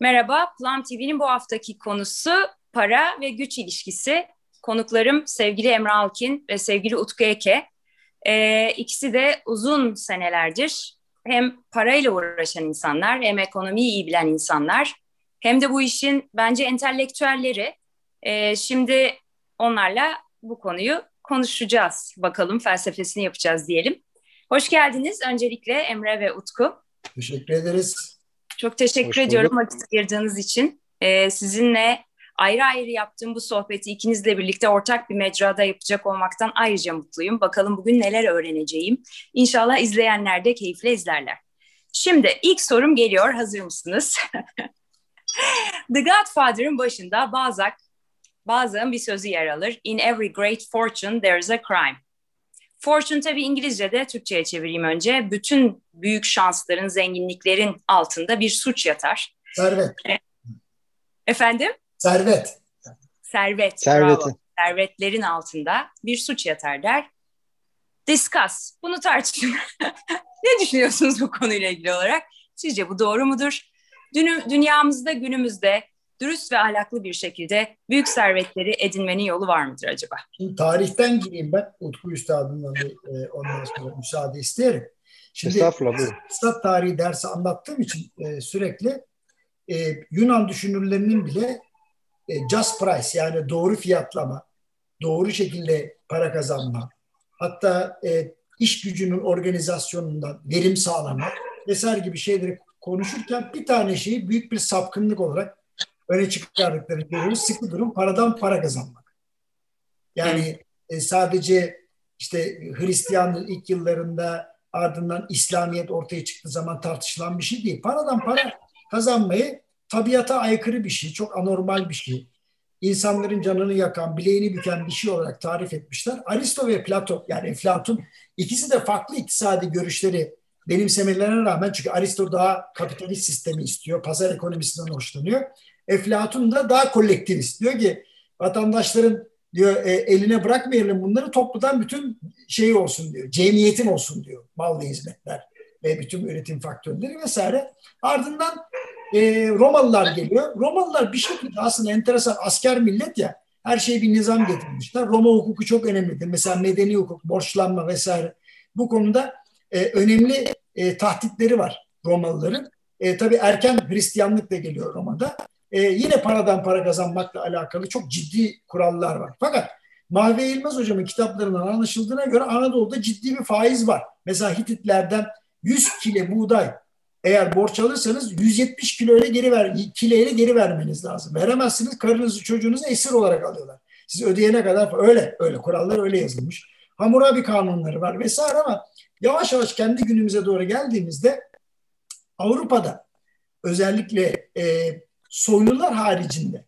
Merhaba, Plum TV'nin bu haftaki konusu para ve güç ilişkisi. Konuklarım sevgili Emre Alkin ve sevgili Utku Eke. Ee, ikisi de uzun senelerdir hem parayla uğraşan insanlar hem ekonomiyi iyi bilen insanlar hem de bu işin bence entelektüelleri. Ee, şimdi onlarla bu konuyu konuşacağız. Bakalım felsefesini yapacağız diyelim. Hoş geldiniz öncelikle Emre ve Utku. Teşekkür ederiz. Çok teşekkür ediyorum vakit ayırdığınız için. Ee, sizinle ayrı ayrı yaptığım bu sohbeti ikinizle birlikte ortak bir mecrada yapacak olmaktan ayrıca mutluyum. Bakalım bugün neler öğreneceğim. İnşallah izleyenler de keyifle izlerler. Şimdi ilk sorum geliyor. Hazır mısınız? The Godfather'ın başında Balzac, Balzac'ın bir sözü yer alır. In every great fortune there is a crime. Fortune tabii İngilizce'de Türkçe'ye çevireyim önce. Bütün büyük şansların, zenginliklerin altında bir suç yatar. Servet. E, efendim? Servet. Servet. Serveti. Bravo. Servetlerin altında bir suç yatar der. Discuss. Bunu tartışın. ne düşünüyorsunuz bu konuyla ilgili olarak? Sizce bu doğru mudur? Dünyamızda, günümüzde dürüst ve ahlaklı bir şekilde büyük servetleri edinmenin yolu var mıdır acaba? Şimdi tarihten gireyim ben. Utku Üstad'ından e, ondan sonra müsaade isterim. Şimdi iktisat tarihi dersi anlattığım için e, sürekli e, Yunan düşünürlerinin bile e, just price yani doğru fiyatlama, doğru şekilde para kazanma, hatta e, iş gücünün organizasyonundan verim sağlama vesaire gibi şeyleri konuşurken bir tane şeyi büyük bir sapkınlık olarak öne çıkardıklarını görüyoruz. Sıkı durum paradan para kazanmak. Yani e, sadece işte Hristiyanlığın ilk yıllarında ardından İslamiyet ortaya çıktığı zaman tartışılan bir şey değil. Paradan para kazanmayı tabiata aykırı bir şey, çok anormal bir şey. İnsanların canını yakan, bileğini büken bir şey olarak tarif etmişler. Aristo ve Plato yani Eflatun ikisi de farklı iktisadi görüşleri benimsemelerine rağmen çünkü Aristo daha kapitalist sistemi istiyor, pazar ekonomisinden hoşlanıyor. Eflatun da daha kolektivist. Diyor ki vatandaşların diyor e, eline bırakmayalım bunları topludan bütün şey olsun diyor. Cemiyetin olsun diyor. Mal ve hizmetler ve bütün üretim faktörleri vesaire. Ardından e, Romalılar geliyor. Romalılar bir şekilde aslında enteresan asker millet ya her şeyi bir nizam getirmişler. Roma hukuku çok önemlidir. Mesela medeni hukuk, borçlanma vesaire. Bu konuda e, önemli e, tahtitleri var Romalıların. E, tabii erken Hristiyanlık da geliyor Roma'da e, yine paradan para kazanmakla alakalı çok ciddi kurallar var. Fakat Mahve İlmez hocamın kitaplarından anlaşıldığına göre Anadolu'da ciddi bir faiz var. Mesela Hititlerden 100 kilo buğday eğer borç alırsanız 170 kilo ile geri ver, kilo ile geri vermeniz lazım. Veremezsiniz karınızı çocuğunuzu esir olarak alıyorlar. Siz ödeyene kadar öyle öyle kurallar öyle yazılmış. Hamurabi kanunları var vesaire ama yavaş yavaş kendi günümüze doğru geldiğimizde Avrupa'da özellikle e, soylular haricinde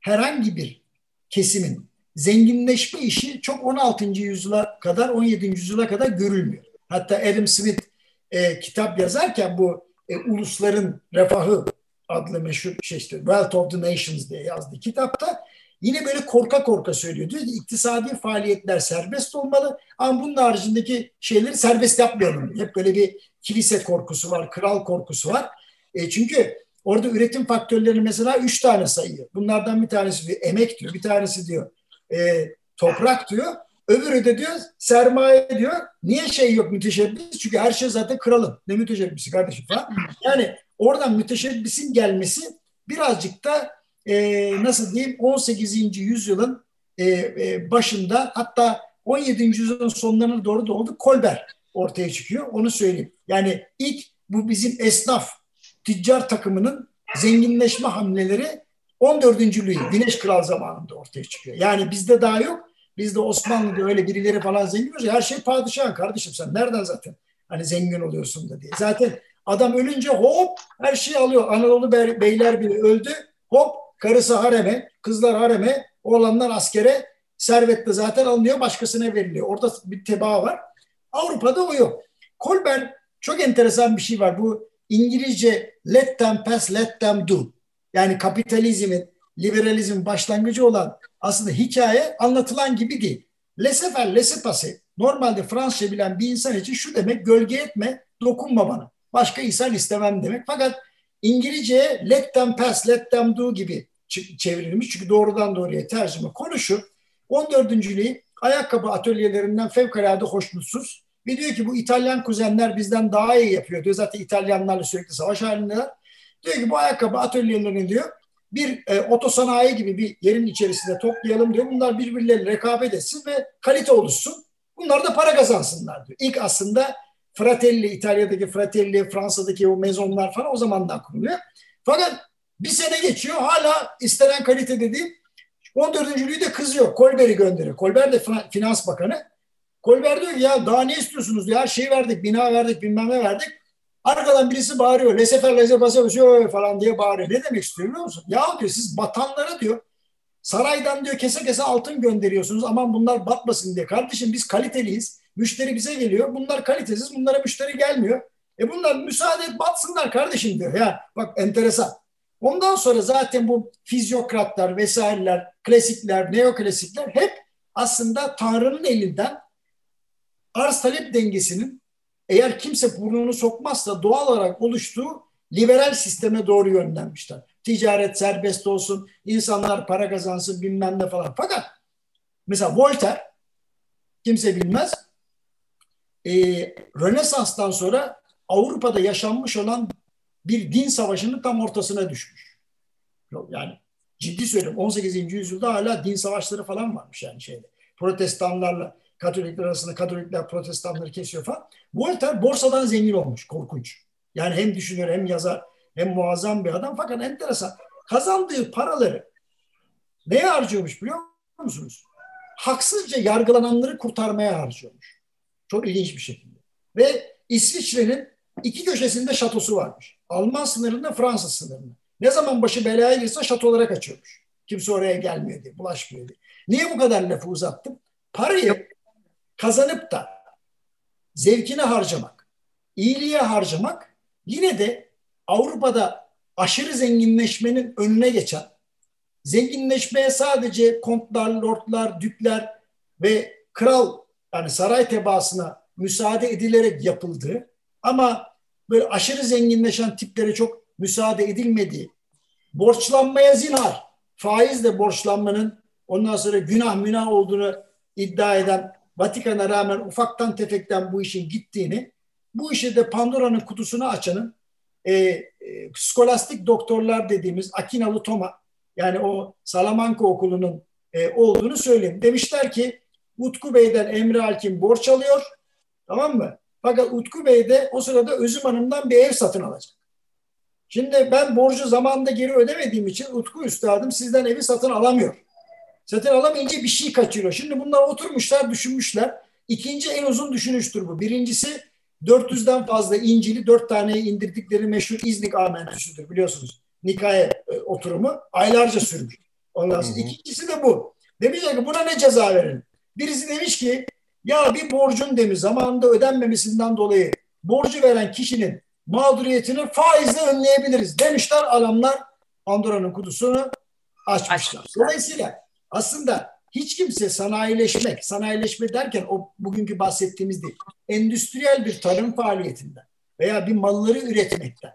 herhangi bir kesimin zenginleşme işi çok 16. yüzyıla kadar 17. yüzyıla kadar görülmüyor. Hatta Adam Smith e, kitap yazarken bu e, ulusların refahı adlı meşhur şey işte Wealth of the Nations diye yazdı kitapta yine böyle korka korka söylüyor. Diyor ki iktisadi faaliyetler serbest olmalı ama bunun haricindeki şeyleri serbest yapmayalım. Hep böyle bir kilise korkusu var, kral korkusu var. E, çünkü Orada üretim faktörlerini mesela üç tane sayıyor. Bunlardan bir tanesi diyor emek diyor, bir tanesi diyor e, toprak diyor. Öbürü de diyor sermaye diyor. Niye şey yok müteşebbis? Çünkü her şey zaten kralın. Ne müteşebbisi kardeşim falan. Yani oradan müteşebbisin gelmesi birazcık da e, nasıl diyeyim 18. yüzyılın e, e, başında hatta 17. yüzyılın sonlarına doğru da oldu. Kolber ortaya çıkıyor. Onu söyleyeyim. Yani ilk bu bizim esnaf tüccar takımının zenginleşme hamleleri 14. Louis Güneş Kral zamanında ortaya çıkıyor. Yani bizde daha yok. Bizde Osmanlı'da öyle birileri falan zengin oluyor. Her şey padişah kardeşim sen nereden zaten hani zengin oluyorsun da diye. Zaten adam ölünce hop her şeyi alıyor. Anadolu beyler bile öldü. Hop karısı hareme, kızlar hareme, oğlanlar askere servet de zaten alınıyor başkasına veriliyor. Orada bir tebaa var. Avrupa'da o yok. Kolber çok enteresan bir şey var. Bu İngilizce let them pass, let them do. Yani kapitalizmin, liberalizmin başlangıcı olan aslında hikaye anlatılan gibi değil. Laissez-faire, laissez-passer. Normalde Fransızca bilen bir insan için şu demek gölge etme, dokunma bana. Başka insan istemem demek. Fakat İngilizceye let them pass, let them do gibi çevrilmiş. Çünkü doğrudan doğruya tercüme. Konu şu. 14. Louis ayakkabı atölyelerinden fevkalade hoşnutsuz. Ve diyor ki bu İtalyan kuzenler bizden daha iyi yapıyor diyor. Zaten İtalyanlarla sürekli savaş halindeler. Diyor ki bu ayakkabı atölyelerini diyor bir e, otosanayi gibi bir yerin içerisinde toplayalım diyor. Bunlar birbirleriyle rekabet etsin ve kalite oluşsun. Bunlar da para kazansınlar diyor. İlk aslında Fratelli, İtalya'daki Fratelli, Fransa'daki o mezonlar falan o zamandan kuruluyor. Fakat bir sene geçiyor hala istenen kalite dediğim 14. de kızıyor. Kolber'i gönderiyor. Kolber de finans bakanı. Kolber diyor ki ya daha ne istiyorsunuz. Her şeyi verdik, bina verdik, bilmem ne verdik. Arkadan birisi bağırıyor. Lesefer lesefer falan diye bağırıyor. Ne demek istiyor biliyor musun? Ya diyor siz batanlara diyor saraydan diyor kese kese altın gönderiyorsunuz. Aman bunlar batmasın diye. Kardeşim biz kaliteliyiz. Müşteri bize geliyor. Bunlar kalitesiz. Bunlara müşteri gelmiyor. E bunlar müsaade et batsınlar kardeşim diyor. Ya bak enteresan. Ondan sonra zaten bu fizyokratlar vesaireler, klasikler, neoklasikler hep aslında Tanrı'nın elinden arz talep dengesinin eğer kimse burnunu sokmazsa doğal olarak oluştuğu liberal sisteme doğru yönlenmişler. Ticaret serbest olsun, insanlar para kazansın bilmem ne falan. Fakat mesela Voltaire kimse bilmez. E, Rönesans'tan sonra Avrupa'da yaşanmış olan bir din savaşının tam ortasına düşmüş. Yani ciddi söylüyorum 18. yüzyılda hala din savaşları falan varmış yani şeyde. Protestanlarla Katolikler arasında Katolikler protestanları kesiyor falan. Voltaire borsadan zengin olmuş. Korkunç. Yani hem düşünür hem yazar hem muazzam bir adam. Fakat enteresan. Kazandığı paraları neye harcıyormuş biliyor musunuz? Haksızca yargılananları kurtarmaya harcıyormuş. Çok ilginç bir şekilde. Ve İsviçre'nin iki köşesinde şatosu varmış. Alman sınırında Fransız sınırında. Ne zaman başı belaya girse şatolara kaçıyormuş. Kimse oraya gelmiyor diye, bulaşmıyor diye. Niye bu kadar lafı uzattım? Parayı kazanıp da zevkine harcamak, iyiliğe harcamak yine de Avrupa'da aşırı zenginleşmenin önüne geçen, zenginleşmeye sadece kontlar, lordlar, dükler ve kral yani saray tebaasına müsaade edilerek yapıldığı ama böyle aşırı zenginleşen tiplere çok müsaade edilmediği, borçlanmaya zinhar, faizle borçlanmanın ondan sonra günah münah olduğunu iddia eden Vatikan'a rağmen ufaktan tefekten bu işin gittiğini, bu işi de Pandora'nın kutusunu açanın e, e, skolastik doktorlar dediğimiz Akinalı Toma, yani o Salamanca okulunun e, olduğunu söyleyeyim. Demişler ki Utku Bey'den Emre Alkin borç alıyor, tamam mı? Fakat Utku Bey de o sırada Özüm Hanım'dan bir ev satın alacak. Şimdi ben borcu zamanında geri ödemediğim için Utku Üstadım sizden evi satın alamıyor. Satın alamayınca bir şey kaçırıyor. Şimdi bunlar oturmuşlar, düşünmüşler. İkinci en uzun düşünüştür bu. Birincisi 400'den fazla İncil'i dört taneye indirdikleri meşhur İznik amentüsüdür biliyorsunuz. Nikaye e, oturumu aylarca sürmüş. Ondan sonra ikincisi de bu. Demişler ki buna ne ceza verelim? Birisi demiş ki ya bir borcun demiş zamanında ödenmemesinden dolayı borcu veren kişinin mağduriyetini faizle önleyebiliriz demişler adamlar Pandora'nın kutusunu açmışlar. Dolayısıyla aslında hiç kimse sanayileşmek, sanayileşme derken o bugünkü bahsettiğimiz değil, endüstriyel bir tarım faaliyetinden veya bir malları üretmekten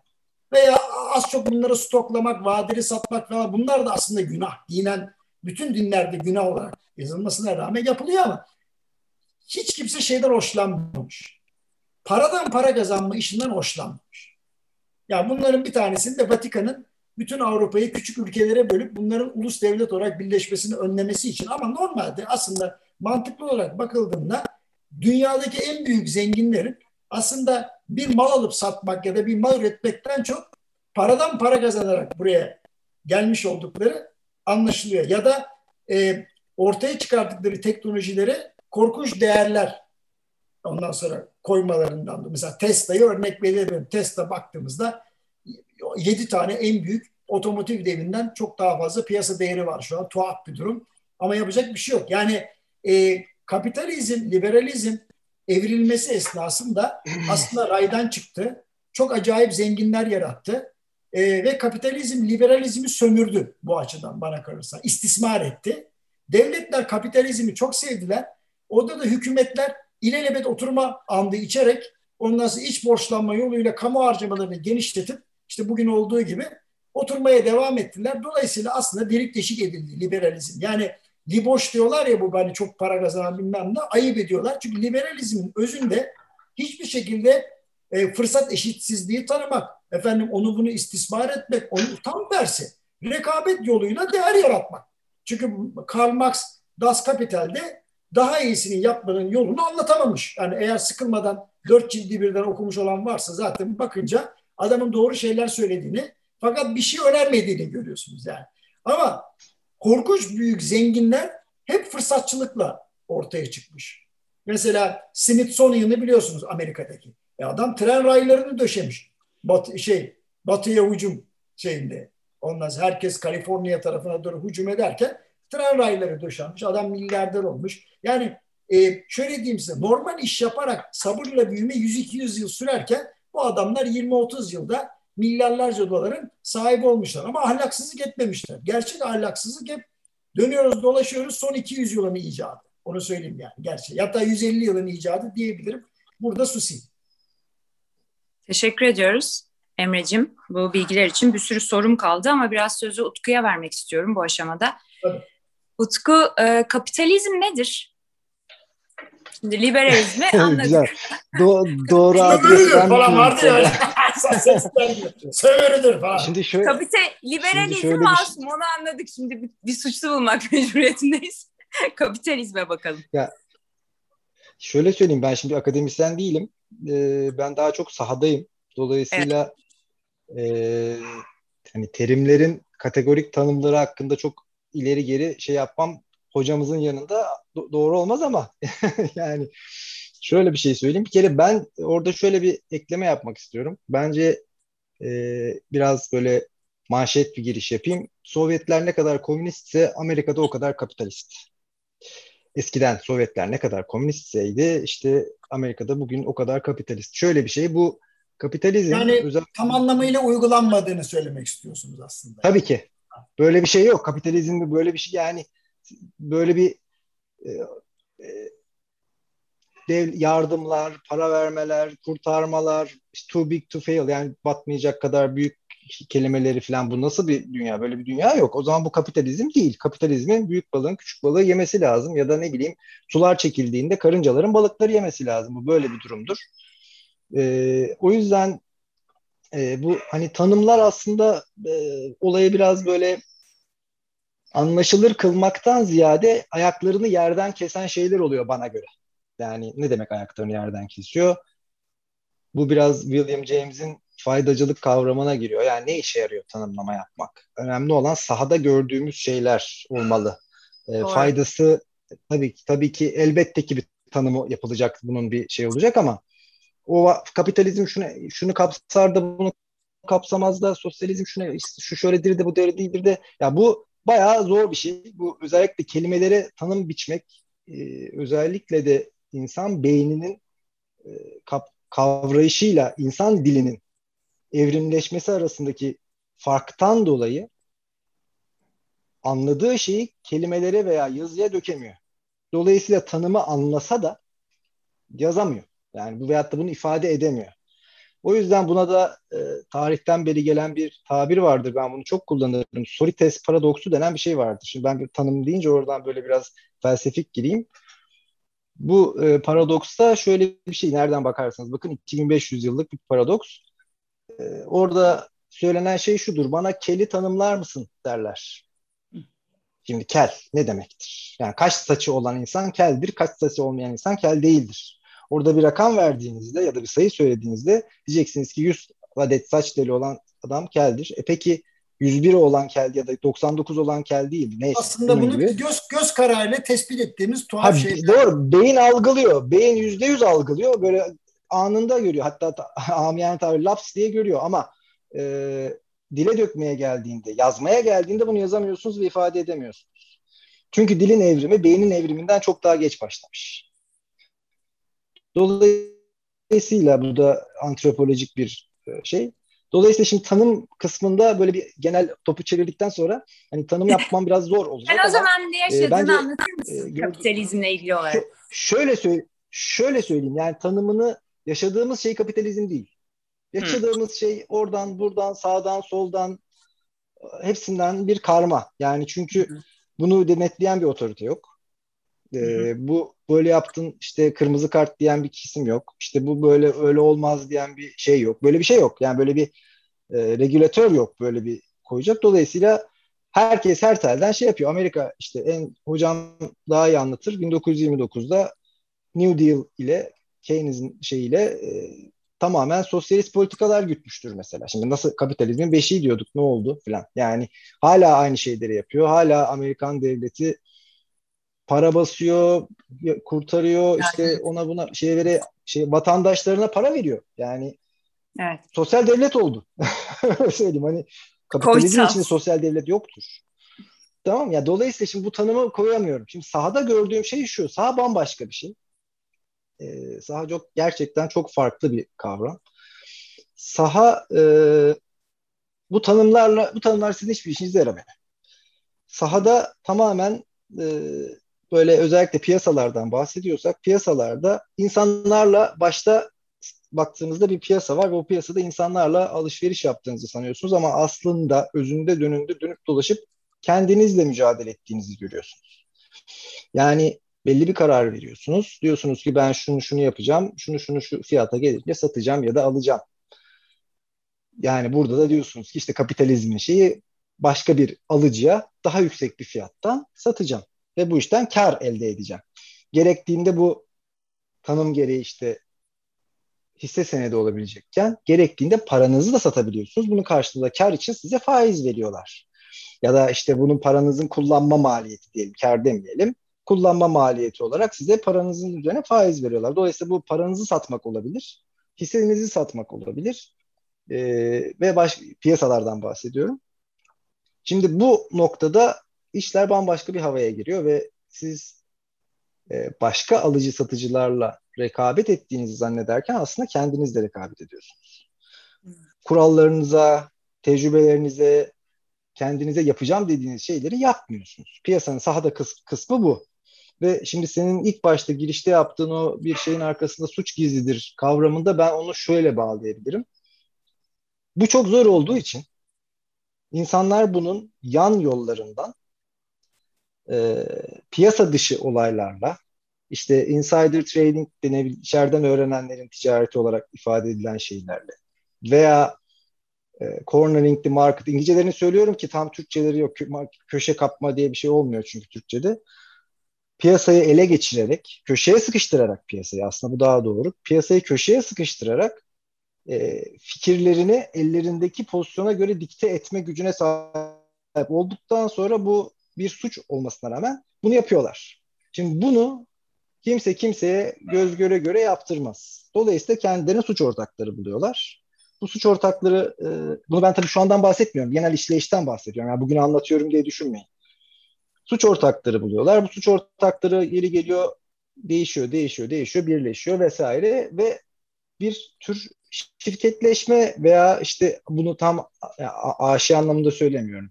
veya az çok bunları stoklamak, vadeli satmak falan bunlar da aslında günah. Dinen bütün dinlerde günah olarak yazılmasına rağmen yapılıyor ama hiç kimse şeyden hoşlanmamış. Paradan para kazanma işinden hoşlanmamış. Ya yani bunların bir tanesini de Vatikan'ın bütün Avrupa'yı küçük ülkelere bölüp bunların ulus devlet olarak birleşmesini önlemesi için ama normalde aslında mantıklı olarak bakıldığında dünyadaki en büyük zenginlerin aslında bir mal alıp satmak ya da bir mal üretmekten çok paradan para kazanarak buraya gelmiş oldukları anlaşılıyor. Ya da e, ortaya çıkarttıkları teknolojileri korkunç değerler ondan sonra koymalarından da. Mesela Tesla'yı örnek verebilirim. Tesla baktığımızda 7 tane en büyük otomotiv devinden çok daha fazla piyasa değeri var şu an. Tuhaf bir durum. Ama yapacak bir şey yok. Yani e, kapitalizm, liberalizm evrilmesi esnasında aslında raydan çıktı. Çok acayip zenginler yarattı. E, ve kapitalizm liberalizmi sömürdü bu açıdan bana kalırsa. İstismar etti. Devletler kapitalizmi çok sevdiler. Orada da hükümetler ilelebet oturma andı içerek ondan sonra iç borçlanma yoluyla kamu harcamalarını genişletip işte bugün olduğu gibi oturmaya devam ettiler. Dolayısıyla aslında delik deşik edildi liberalizm. Yani liboş diyorlar ya bu hani çok para kazanan bilmem ne ayıp ediyorlar. Çünkü liberalizmin özünde hiçbir şekilde e, fırsat eşitsizliği tanımak, efendim onu bunu istismar etmek, onu tam tersi rekabet yoluyla değer yaratmak. Çünkü Karl Marx Das Kapital'de daha iyisini yapmanın yolunu anlatamamış. Yani eğer sıkılmadan dört cildi birden okumuş olan varsa zaten bakınca adamın doğru şeyler söylediğini fakat bir şey önermediğini görüyorsunuz yani. Ama korkunç büyük zenginler hep fırsatçılıkla ortaya çıkmış. Mesela Smithsonian'ı biliyorsunuz Amerika'daki. E adam tren raylarını döşemiş. Bat, şey, batıya hücum şeyinde. Ondan herkes Kaliforniya tarafına doğru hücum ederken tren rayları döşenmiş. Adam milyarder olmuş. Yani e, şöyle diyeyim size normal iş yaparak sabırla büyüme 100-200 yıl sürerken bu adamlar 20-30 yılda milyarlarca doların sahibi olmuşlar. Ama ahlaksızlık etmemişler. Gerçek ahlaksızlık hep dönüyoruz dolaşıyoruz son 200 yılın icadı. Onu söyleyeyim yani gerçek. Hatta 150 yılın icadı diyebilirim. Burada susayım. Teşekkür ediyoruz Emre'cim bu bilgiler için. Bir sürü sorum kaldı ama biraz sözü Utku'ya vermek istiyorum bu aşamada. Tabii. Utku, e, kapitalizm nedir? Şimdi liberalizmi anladık. Do- doğru adresten falan vardı ya. Sömürüdür falan. Şimdi şöyle, Kapite, liberalizm masum şey... onu anladık. Şimdi bir, bir suçlu bulmak mecburiyetindeyiz. Kapitalizme bakalım. Ya şöyle söyleyeyim ben şimdi akademisyen değilim. Ee, ben daha çok sahadayım. Dolayısıyla evet. e, hani terimlerin kategorik tanımları hakkında çok ileri geri şey yapmam hocamızın yanında do- doğru olmaz ama yani şöyle bir şey söyleyeyim. Bir kere ben orada şöyle bir ekleme yapmak istiyorum. Bence e, biraz böyle manşet bir giriş yapayım. Sovyetler ne kadar komünistse Amerika'da o kadar kapitalist. Eskiden Sovyetler ne kadar komünistseydi işte Amerika'da bugün o kadar kapitalist. Şöyle bir şey bu kapitalizm yani özel... tam anlamıyla uygulanmadığını söylemek istiyorsunuz aslında. Tabii ki. Böyle bir şey yok. Kapitalizmde böyle bir şey yani böyle bir dev yardımlar, para vermeler, kurtarmalar, too big to fail yani batmayacak kadar büyük kelimeleri falan bu nasıl bir dünya? Böyle bir dünya yok. O zaman bu kapitalizm değil. Kapitalizmin büyük balığın küçük balığı yemesi lazım ya da ne bileyim sular çekildiğinde karıncaların balıkları yemesi lazım. Bu böyle bir durumdur. Ee, o yüzden e, bu hani tanımlar aslında e, olayı biraz böyle anlaşılır kılmaktan ziyade ayaklarını yerden kesen şeyler oluyor bana göre. Yani ne demek ayaklarını yerden kesiyor? Bu biraz William James'in faydacılık kavramına giriyor. Yani ne işe yarıyor tanımlama yapmak? Önemli olan sahada gördüğümüz şeyler olmalı. E, faydası tabii ki tabii ki elbette ki bir tanımı yapılacak bunun bir şey olacak ama o kapitalizm şunu şunu kapsar da bunu kapsamaz da sosyalizm şunu şu şöyledir de bu değildir de ya bu bayağı zor bir şey. Bu özellikle kelimelere tanım biçmek e, özellikle de insan beyninin e, kap, kavrayışıyla insan dilinin evrimleşmesi arasındaki farktan dolayı anladığı şeyi kelimelere veya yazıya dökemiyor. Dolayısıyla tanımı anlasa da yazamıyor. Yani bu veyahut da bunu ifade edemiyor. O yüzden buna da e, tarihten beri gelen bir tabir vardır. Ben bunu çok kullanırım. Sorites paradoksu denen bir şey vardır. Şimdi ben bir tanım deyince oradan böyle biraz felsefik gireyim. Bu e, paradoksta şöyle bir şey nereden bakarsanız bakın 2500 yıllık bir paradoks. E, orada söylenen şey şudur. Bana keli tanımlar mısın derler. Şimdi kel ne demektir? Yani kaç saçı olan insan keldir, kaç saçı olmayan insan kel değildir. Orada bir rakam verdiğinizde ya da bir sayı söylediğinizde diyeceksiniz ki 100 adet saç teli olan adam keldir. E peki 101 olan kel ya da 99 olan kel değil. Neyse, Aslında bunu gibi. göz göz kararıyla tespit ettiğimiz tuhaf ha, şeyler. Doğru. Beyin algılıyor. Beyin yüzde yüz algılıyor. Böyle anında görüyor. Hatta amiyane tabir laps diye görüyor ama e, dile dökmeye geldiğinde, yazmaya geldiğinde bunu yazamıyorsunuz ve ifade edemiyorsunuz. Çünkü dilin evrimi beynin evriminden çok daha geç başlamış. Dolayısıyla bu da antropolojik bir e, şey. Dolayısıyla şimdi tanım kısmında böyle bir genel topu çevirdikten sonra hani tanım yapmam biraz zor olacak. Ben o zaman ne yaşadığını e, bence, anlatır mısın e, kapitalizmle ilgili olarak? Şöyle söyle, şöyle söyleyeyim yani tanımını yaşadığımız şey kapitalizm değil. Yaşadığımız Hı. şey oradan buradan sağdan soldan hepsinden bir karma. Yani çünkü Hı. bunu denetleyen bir otorite yok. Ee, bu böyle yaptın işte kırmızı kart diyen bir kesim yok. İşte bu böyle öyle olmaz diyen bir şey yok. Böyle bir şey yok. Yani böyle bir e, regülatör yok böyle bir koyacak. Dolayısıyla herkes her telden şey yapıyor. Amerika işte en hocam daha iyi anlatır. 1929'da New Deal ile Keynes'in şeyiyle e, tamamen sosyalist politikalar gütmüştür mesela. Şimdi nasıl kapitalizmin beşiği diyorduk ne oldu filan. Yani hala aynı şeyleri yapıyor. Hala Amerikan devleti para basıyor, kurtarıyor, yani. işte ona buna şeylere şey vatandaşlarına para veriyor. Yani evet. sosyal devlet oldu. Söyleyeyim hani kapitalizm için sosyal devlet yoktur. Tamam ya dolayısıyla şimdi bu tanımı koyamıyorum. Şimdi sahada gördüğüm şey şu. Saha bambaşka bir şey. Ee, saha çok gerçekten çok farklı bir kavram. Saha e, bu tanımlarla bu tanımlar sizin hiçbir işinize yaramıyor. Sahada tamamen e, böyle özellikle piyasalardan bahsediyorsak piyasalarda insanlarla başta baktığınızda bir piyasa var ve o piyasada insanlarla alışveriş yaptığınızı sanıyorsunuz ama aslında özünde dönünde dönüp dolaşıp kendinizle mücadele ettiğinizi görüyorsunuz. Yani belli bir karar veriyorsunuz. Diyorsunuz ki ben şunu şunu yapacağım, şunu şunu şu fiyata gelince satacağım ya da alacağım. Yani burada da diyorsunuz ki işte kapitalizmin şeyi başka bir alıcıya daha yüksek bir fiyattan satacağım ve bu işten kar elde edeceğim. Gerektiğinde bu tanım gereği işte hisse senedi olabilecekken gerektiğinde paranızı da satabiliyorsunuz. Bunun karşılığında kar için size faiz veriyorlar. Ya da işte bunun paranızın kullanma maliyeti diyelim, kar demeyelim. Kullanma maliyeti olarak size paranızın üzerine faiz veriyorlar. Dolayısıyla bu paranızı satmak olabilir, hissenizi satmak olabilir ee, ve baş, piyasalardan bahsediyorum. Şimdi bu noktada işler bambaşka bir havaya giriyor ve siz e, başka alıcı satıcılarla rekabet ettiğinizi zannederken aslında kendinizle rekabet ediyorsunuz. Kurallarınıza, tecrübelerinize, kendinize yapacağım dediğiniz şeyleri yapmıyorsunuz. Piyasanın sahada kıs- kısmı bu. Ve şimdi senin ilk başta girişte yaptığın o bir şeyin arkasında suç gizlidir kavramında ben onu şöyle bağlayabilirim. Bu çok zor olduğu için insanlar bunun yan yollarından e, piyasa dışı olaylarla işte insider trading denebilir, içeriden öğrenenlerin ticareti olarak ifade edilen şeylerle veya e, cornering the market İngilizcelerini söylüyorum ki tam Türkçeleri yok köşe kapma diye bir şey olmuyor çünkü Türkçede. Piyasayı ele geçirerek köşeye sıkıştırarak piyasayı aslında bu daha doğru piyasayı köşeye sıkıştırarak e, fikirlerini ellerindeki pozisyona göre dikte etme gücüne sahip olduktan sonra bu bir suç olmasına rağmen bunu yapıyorlar. Şimdi bunu kimse kimseye göz göre göre yaptırmaz. Dolayısıyla kendilerine suç ortakları buluyorlar. Bu suç ortakları, e, bunu ben tabii şu andan bahsetmiyorum. Genel işleyişten bahsediyorum. Yani bugün anlatıyorum diye düşünmeyin. Suç ortakları buluyorlar. Bu suç ortakları yeri geliyor, değişiyor, değişiyor, değişiyor, birleşiyor vesaire ve bir tür şirketleşme veya işte bunu tam aşi anlamında söylemiyorum.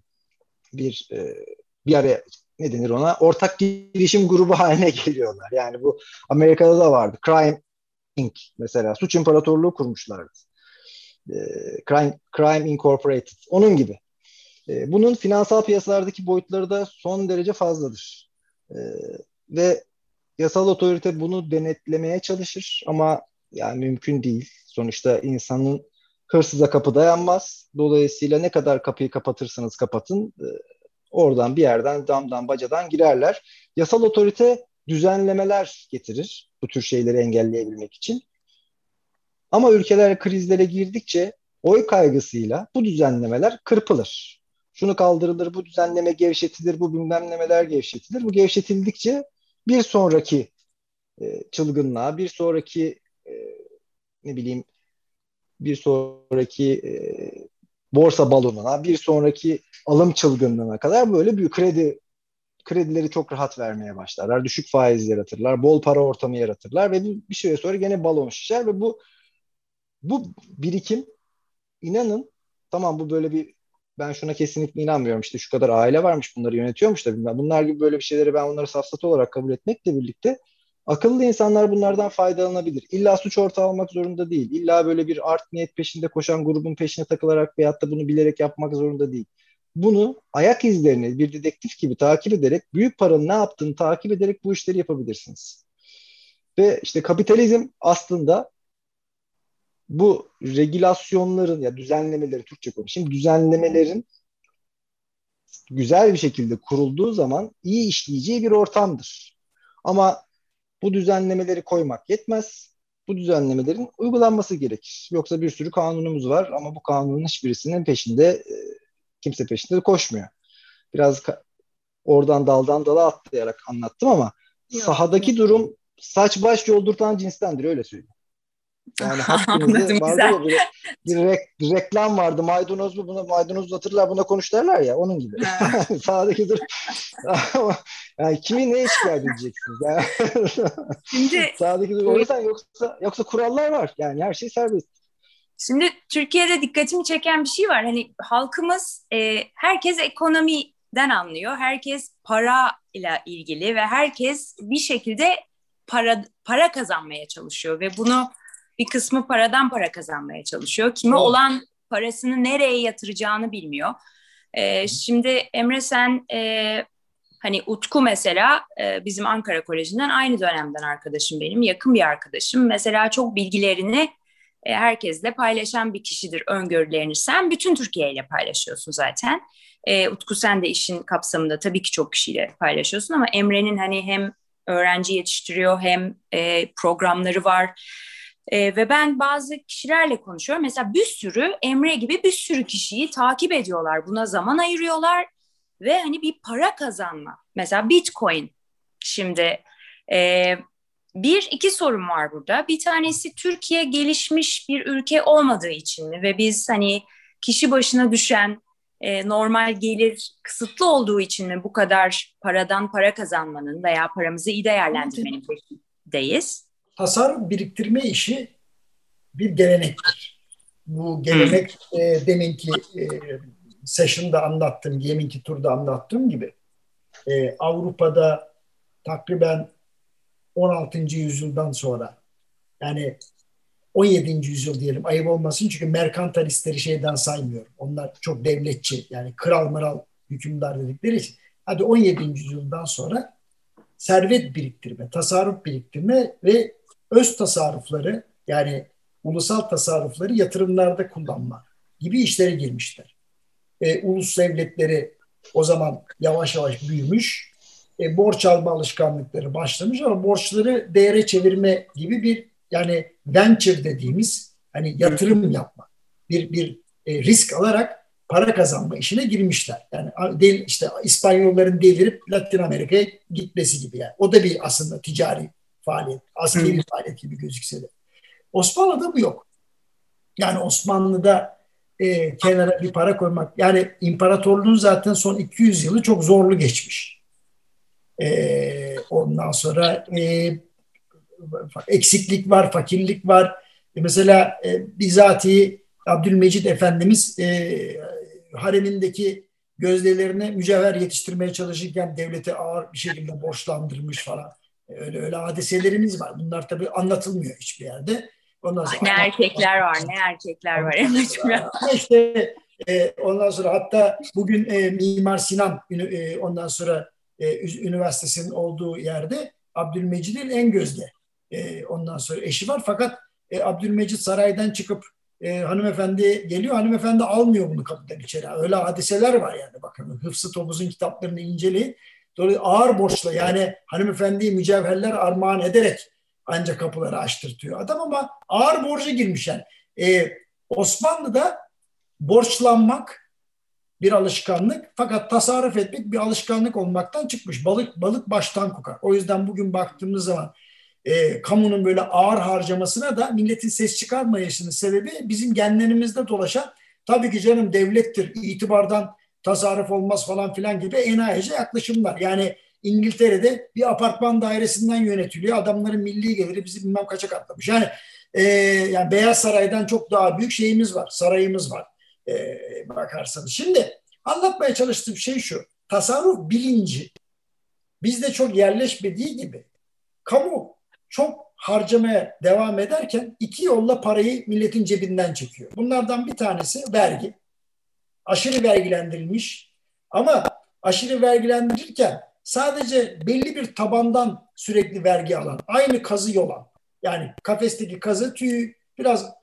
Bir e, bir araya ne denir ona ortak girişim grubu haline geliyorlar. Yani bu Amerika'da da vardı. Crime Inc. mesela suç imparatorluğu kurmuşlardı. E, Crime, Crime Incorporated. Onun gibi. E, bunun finansal piyasalardaki boyutları da son derece fazladır. E, ve yasal otorite bunu denetlemeye çalışır ama yani mümkün değil. Sonuçta insanın hırsıza kapı dayanmaz. Dolayısıyla ne kadar kapıyı kapatırsanız kapatın e, Oradan bir yerden damdan bacadan girerler. Yasal otorite düzenlemeler getirir bu tür şeyleri engelleyebilmek için. Ama ülkeler krizlere girdikçe oy kaygısıyla bu düzenlemeler kırpılır. Şunu kaldırılır, bu düzenleme gevşetilir, bu bilmemlemeler gevşetilir. Bu gevşetildikçe bir sonraki e, çılgınlığa, bir sonraki e, ne bileyim bir sonraki e, borsa balonuna, bir sonraki alım çılgınlığına kadar böyle bir kredi kredileri çok rahat vermeye başlarlar. Düşük faiz yaratırlar, bol para ortamı yaratırlar ve bir süre sonra gene balon şişer ve bu bu birikim inanın tamam bu böyle bir ben şuna kesinlikle inanmıyorum işte şu kadar aile varmış bunları yönetiyormuş da bunlar gibi böyle bir şeyleri ben onları safsat olarak kabul etmekle birlikte Akıllı insanlar bunlardan faydalanabilir. İlla suç ortağı olmak zorunda değil. İlla böyle bir art niyet peşinde koşan grubun peşine takılarak veyahut da bunu bilerek yapmak zorunda değil. Bunu ayak izlerini bir dedektif gibi takip ederek büyük paranın ne yaptığını takip ederek bu işleri yapabilirsiniz. Ve işte kapitalizm aslında bu regülasyonların ya düzenlemeleri Türkçe konuşayım düzenlemelerin güzel bir şekilde kurulduğu zaman iyi işleyeceği bir ortamdır. Ama bu düzenlemeleri koymak yetmez. Bu düzenlemelerin uygulanması gerekir. Yoksa bir sürü kanunumuz var ama bu kanunun hiçbirisinin peşinde e, kimse peşinde koşmuyor. Biraz oradan daldan dala atlayarak anlattım ama Yok, sahadaki durum saç baş yoldurtan cinstendir öyle söyleyeyim. Yani hakkınızda vardı ya bir, bir, rek, bir reklam vardı maydanoz mu buna maydanoz uzatırlar buna konuş derler ya onun gibi. Sağdaki dur. yani kimi neye şikayet edeceksiniz? Yani, Şimdi sağdaki dur olursan yoksa yoksa kurallar var. Yani her şey serbest. Şimdi Türkiye'de dikkatimi çeken bir şey var. Hani halkımız e, herkes ekonomiden anlıyor. Herkes para ile ilgili ve herkes bir şekilde para para kazanmaya çalışıyor ve bunu bir kısmı paradan para kazanmaya çalışıyor. Kimi olan parasını nereye yatıracağını bilmiyor. Ee, şimdi Emre sen e, hani Utku mesela e, bizim Ankara Koleji'nden aynı dönemden arkadaşım benim, yakın bir arkadaşım. Mesela çok bilgilerini e, herkesle paylaşan bir kişidir öngörülerini. Sen bütün Türkiye ile paylaşıyorsun zaten. E, Utku sen de işin kapsamında tabii ki çok kişiyle paylaşıyorsun ama Emre'nin hani hem öğrenci yetiştiriyor hem e, programları var e, ve ben bazı kişilerle konuşuyorum. Mesela bir sürü Emre gibi bir sürü kişiyi takip ediyorlar. Buna zaman ayırıyorlar ve hani bir para kazanma. Mesela Bitcoin. Şimdi e, bir iki sorun var burada. Bir tanesi Türkiye gelişmiş bir ülke olmadığı için mi? Ve biz hani kişi başına düşen e, normal gelir kısıtlı olduğu için mi bu kadar paradan para kazanmanın veya paramızı iyi değerlendirmenin peşindeyiz? Tasarruf biriktirme işi bir gelenektir. Bu gelenek e, deminki e, session'da anlattığım, deminki turda anlattığım gibi e, Avrupa'da takriben 16. yüzyıldan sonra yani 17. yüzyıl diyelim ayıp olmasın çünkü merkantalistleri şeyden saymıyorum. Onlar çok devletçi yani kral mıral hükümdar dedikleri için. Hadi 17. yüzyıldan sonra servet biriktirme, tasarruf biriktirme ve öz tasarrufları yani ulusal tasarrufları yatırımlarda kullanma gibi işlere girmişler. E, ulus devletleri o zaman yavaş yavaş büyümüş, e, borç alma alışkanlıkları başlamış ama borçları değere çevirme gibi bir yani venture dediğimiz hani yatırım yapma, bir bir e, risk alarak para kazanma işine girmişler. Yani del, işte İspanyolların delirip Latin Amerika'ya gitmesi gibi yani. O da bir aslında ticari faaliyet, askeri Hı. faaliyet gibi gözükse de. Osmanlı'da bu yok. Yani Osmanlı'da e, kenara bir para koymak, yani imparatorluğun zaten son 200 yılı çok zorlu geçmiş. E, ondan sonra e, eksiklik var, fakirlik var. E, mesela e, bizatihi Abdülmecid Efendimiz e, haremindeki gözdelerine mücevher yetiştirmeye çalışırken devlete ağır bir şekilde borçlandırmış falan. Öyle öyle hadiselerimiz var. Bunlar tabii anlatılmıyor hiçbir yerde. Ondan sonra ne erkekler var, ne erkekler var. İşte e, ondan sonra hatta bugün e, Mimar Sinan e, ondan sonra e, üniversitesinin olduğu yerde Abdülmecid'in en gözde e, ondan sonra eşi var. Fakat e, Abdülmecid saraydan çıkıp e, hanımefendi geliyor. Hanımefendi almıyor bunu kapıdan içeri. Öyle hadiseler var yani bakın. Hıfzı Topuz'un kitaplarını inceleyin. Dolayısıyla ağır borçla yani hanımefendiyi mücevherler armağan ederek ancak kapıları açtırtıyor adam ama ağır borca girmiş yani. Ee, Osmanlı'da borçlanmak bir alışkanlık fakat tasarruf etmek bir alışkanlık olmaktan çıkmış. Balık balık baştan kokar. O yüzden bugün baktığımız zaman e, kamunun böyle ağır harcamasına da milletin ses çıkarmayışının sebebi bizim genlerimizde dolaşan tabii ki canım devlettir, itibardan tasarruf olmaz falan filan gibi enayice yaklaşımlar. Yani İngiltere'de bir apartman dairesinden yönetiliyor. Adamların milli geliri bizi bilmem kaça katlamış. Yani, e, yani Beyaz Saray'dan çok daha büyük şeyimiz var. Sarayımız var. E, bakarsanız. Şimdi anlatmaya çalıştığım şey şu. Tasarruf bilinci bizde çok yerleşmediği gibi kamu çok harcamaya devam ederken iki yolla parayı milletin cebinden çekiyor. Bunlardan bir tanesi vergi. Aşırı vergilendirilmiş ama aşırı vergilendirirken sadece belli bir tabandan sürekli vergi alan, aynı kazı yolan. Yani kafesteki kazı tüyü biraz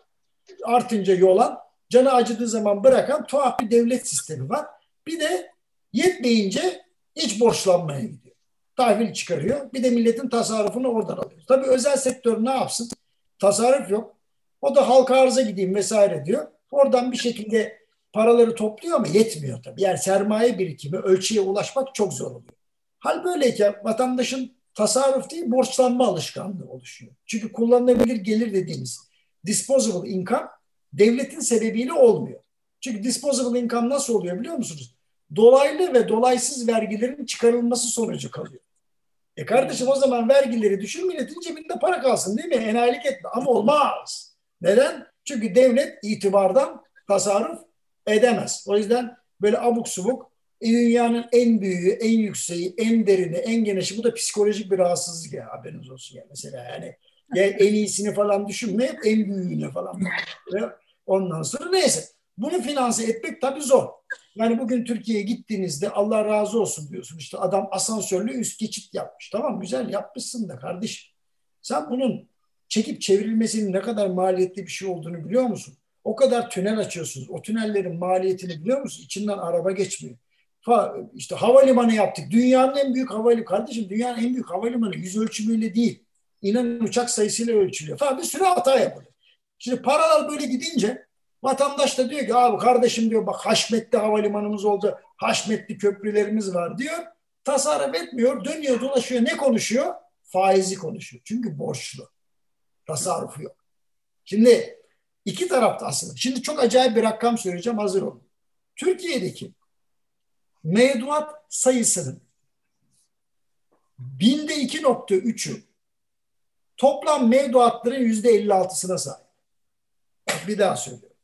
artınca yolan, canı acıdığı zaman bırakan tuhaf bir devlet sistemi var. Bir de yetmeyince iç borçlanmaya gidiyor. Tahvil çıkarıyor. Bir de milletin tasarrufunu oradan alıyor. Tabii özel sektör ne yapsın? Tasarruf yok. O da halka arıza gideyim vesaire diyor. Oradan bir şekilde paraları topluyor ama yetmiyor tabii. Yani sermaye birikimi ölçüye ulaşmak çok zor oluyor. Hal böyleyken vatandaşın tasarruf değil borçlanma alışkanlığı oluşuyor. Çünkü kullanılabilir gelir dediğimiz disposable income devletin sebebiyle olmuyor. Çünkü disposable income nasıl oluyor biliyor musunuz? Dolaylı ve dolaysız vergilerin çıkarılması sonucu kalıyor. E kardeşim o zaman vergileri düşün milletin cebinde para kalsın değil mi? Enayilik etme ama olmaz. Neden? Çünkü devlet itibardan tasarruf edemez. O yüzden böyle abuk subuk dünyanın en büyüğü, en yükseği, en derini, en genişi bu da psikolojik bir rahatsızlık ya haberiniz olsun ya mesela yani ya en iyisini falan düşünme en büyüğüne falan. Ondan sonra neyse bunu finanse etmek tabii zor. Yani bugün Türkiye'ye gittiğinizde Allah razı olsun diyorsun işte adam asansörlü üst geçit yapmış. Tamam güzel yapmışsın da kardeş. Sen bunun çekip çevrilmesinin ne kadar maliyetli bir şey olduğunu biliyor musun? O kadar tünel açıyorsunuz. O tünellerin maliyetini biliyor musun? İçinden araba geçmiyor. İşte havalimanı yaptık. Dünyanın en büyük havalimanı. Kardeşim dünyanın en büyük havalimanı yüz ölçümüyle değil. İnan uçak sayısıyla ölçülüyor. Falan bir sürü hata yapılıyor. Şimdi paralar böyle gidince vatandaş da diyor ki abi kardeşim diyor bak Haşmetli havalimanımız oldu. Haşmetli köprülerimiz var diyor. Tasarruf etmiyor. Dönüyor dolaşıyor. Ne konuşuyor? Faizi konuşuyor. Çünkü borçlu. Tasarrufu yok. Şimdi iki tarafta aslında. Şimdi çok acayip bir rakam söyleyeceğim. Hazır olun. Türkiye'deki mevduat sayısının binde 2.3'ü toplam mevduatların yüzde 56'sına sahip. Bir daha söylüyorum.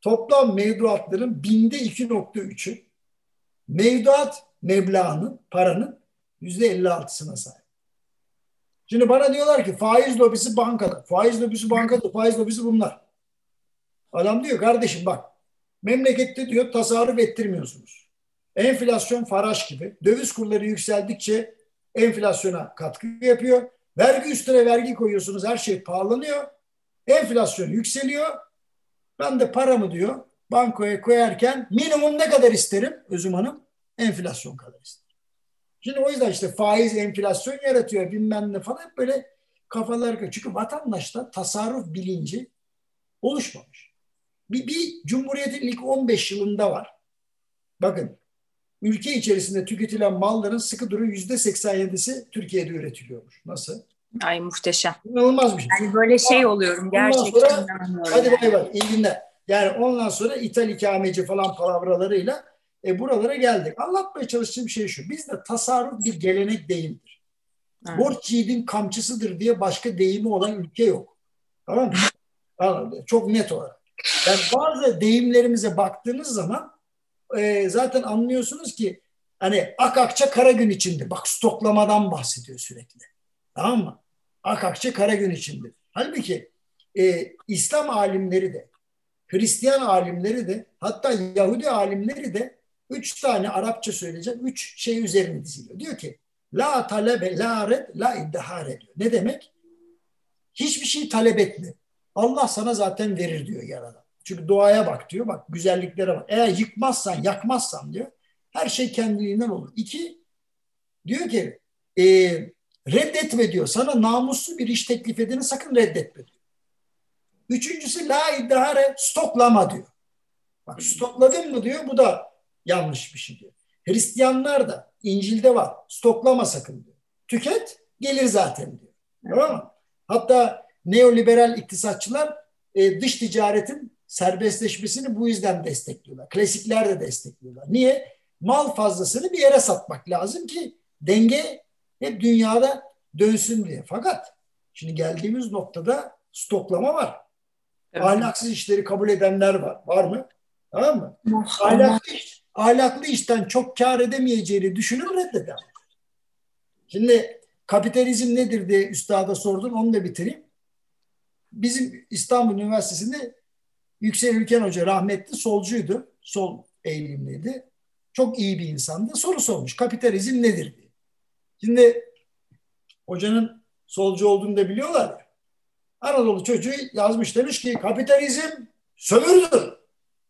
Toplam mevduatların binde 2.3'ü mevduat meblağının, paranın yüzde 56'sına sahip. Şimdi bana diyorlar ki faiz lobisi bankada. Faiz lobisi bankada, faiz lobisi bunlar. Adam diyor kardeşim bak memlekette diyor tasarruf ettirmiyorsunuz. Enflasyon faraş gibi. Döviz kurları yükseldikçe enflasyona katkı yapıyor. Vergi üstüne vergi koyuyorsunuz. Her şey pahalanıyor. Enflasyon yükseliyor. Ben de paramı diyor bankoya koyarken minimum ne kadar isterim Özüm Hanım? Enflasyon kadar isterim. Şimdi o yüzden işte faiz enflasyon yaratıyor bilmem ne falan böyle kafalar çünkü vatandaşta tasarruf bilinci oluşmamış. Bir, bir Cumhuriyet'in ilk 15 yılında var. Bakın ülke içerisinde tüketilen malların sıkı duru yüzde 87'si Türkiye'de üretiliyormuş. Nasıl? Ay muhteşem. İnanılmaz bir şey. Yani böyle şey oluyorum gerçekten. Sonra, hadi bay bay iyi günler. Yani ondan sonra İthal ikameci falan palavralarıyla e, buralara geldik. Anlatmaya çalıştığım şey şu. Bizde tasarruf bir gelenek değildir. Evet. Borç yiğidin kamçısıdır diye başka deyimi olan ülke yok. Tamam mı? Çok net olarak. Yani bazı deyimlerimize baktığınız zaman e, zaten anlıyorsunuz ki hani ak akça kara gün içindir. Bak stoklamadan bahsediyor sürekli. Tamam mı? Ak akça kara gün içindir. Halbuki e, İslam alimleri de Hristiyan alimleri de hatta Yahudi alimleri de üç tane Arapça söyleyeceğim. Üç şey üzerine diziliyor. Diyor ki La talebe la red la iddihare diyor. Ne demek? Hiçbir şey talep etme. Allah sana zaten verir diyor yaradan. Çünkü doğaya bak diyor. Bak güzelliklere bak. Eğer yıkmazsan, yakmazsan diyor. Her şey kendiliğinden olur. İki, diyor ki e, reddetme diyor. Sana namuslu bir iş teklif edeni sakın reddetme diyor. Üçüncüsü la iddihare stoklama diyor. Bak stokladın mı diyor. Bu da yanlış bir şey diyor. Hristiyanlar da İncil'de var. Stoklama sakın diyor. Tüket gelir zaten diyor. Tamam mı? Hatta neoliberal iktisatçılar e, dış ticaretin serbestleşmesini bu yüzden destekliyorlar. Klasikler de destekliyorlar. Niye? Mal fazlasını bir yere satmak lazım ki denge hep dünyada dönsün diye. Fakat şimdi geldiğimiz noktada stoklama var. Evet. Ahlaksız işleri kabul edenler var. Var mı? Tamam mı? ahlaklı, iş, ahlaklı işten çok kar edemeyeceğini düşünür reddeder. Şimdi kapitalizm nedir diye üstada sordum. Onu da bitireyim. Bizim İstanbul Üniversitesi'nde Yüksel Ülken Hoca rahmetli solcuydu. Sol eğilimliydi. Çok iyi bir insandı. Soru sormuş. Kapitalizm nedir diye. Şimdi hocanın solcu olduğunu da biliyorlar. Anadolu çocuğu yazmış demiş ki kapitalizm sömürüdür.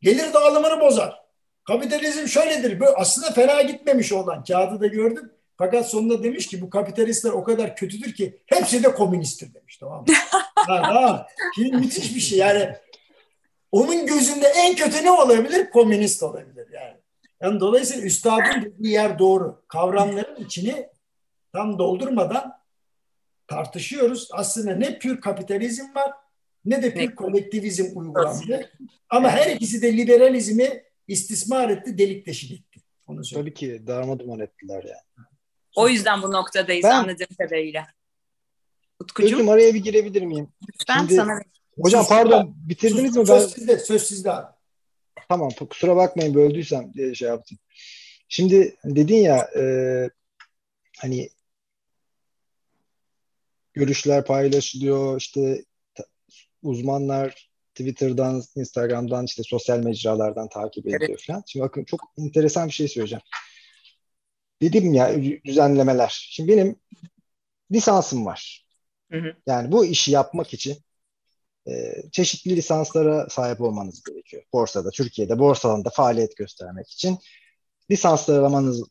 Gelir dağılımını bozar. Kapitalizm şöyledir. Böyle aslında fena gitmemiş olan kağıdı da gördüm. Fakat sonunda demiş ki bu kapitalistler o kadar kötüdür ki hepsi de komünisttir demiş tamam mı? ha, ha. Şimdi müthiş bir şey yani onun gözünde en kötü ne olabilir? Komünist olabilir yani. Yani dolayısıyla üstadın dediği yer doğru. Kavramların içini tam doldurmadan tartışıyoruz. Aslında ne pür kapitalizm var ne de pür kolektivizm uygulandı. Ama her ikisi de liberalizmi istismar etti, delik deşik etti. Onu Tabii ki darma duman ettiler yani. O yüzden bu noktadayız ben, anladığım kadarıyla. Utkucuğum. Özüm araya bir girebilir miyim? Ben Şimdi, sana... Hocam pardon bitirdiniz mi? Söz sizde, söz sizde abi. Tamam kusura bakmayın böldüysem diye şey yaptım. Şimdi dedin ya e, hani görüşler paylaşılıyor işte uzmanlar Twitter'dan, Instagram'dan işte sosyal mecralardan takip ediyor evet. falan. Şimdi bakın çok enteresan bir şey söyleyeceğim. Dedim ya düzenlemeler. Şimdi benim lisansım var. Hı hı. Yani bu işi yapmak için e, çeşitli lisanslara sahip olmanız gerekiyor. Borsada, Türkiye'de borsalarında faaliyet göstermek için lisanslarlamanız,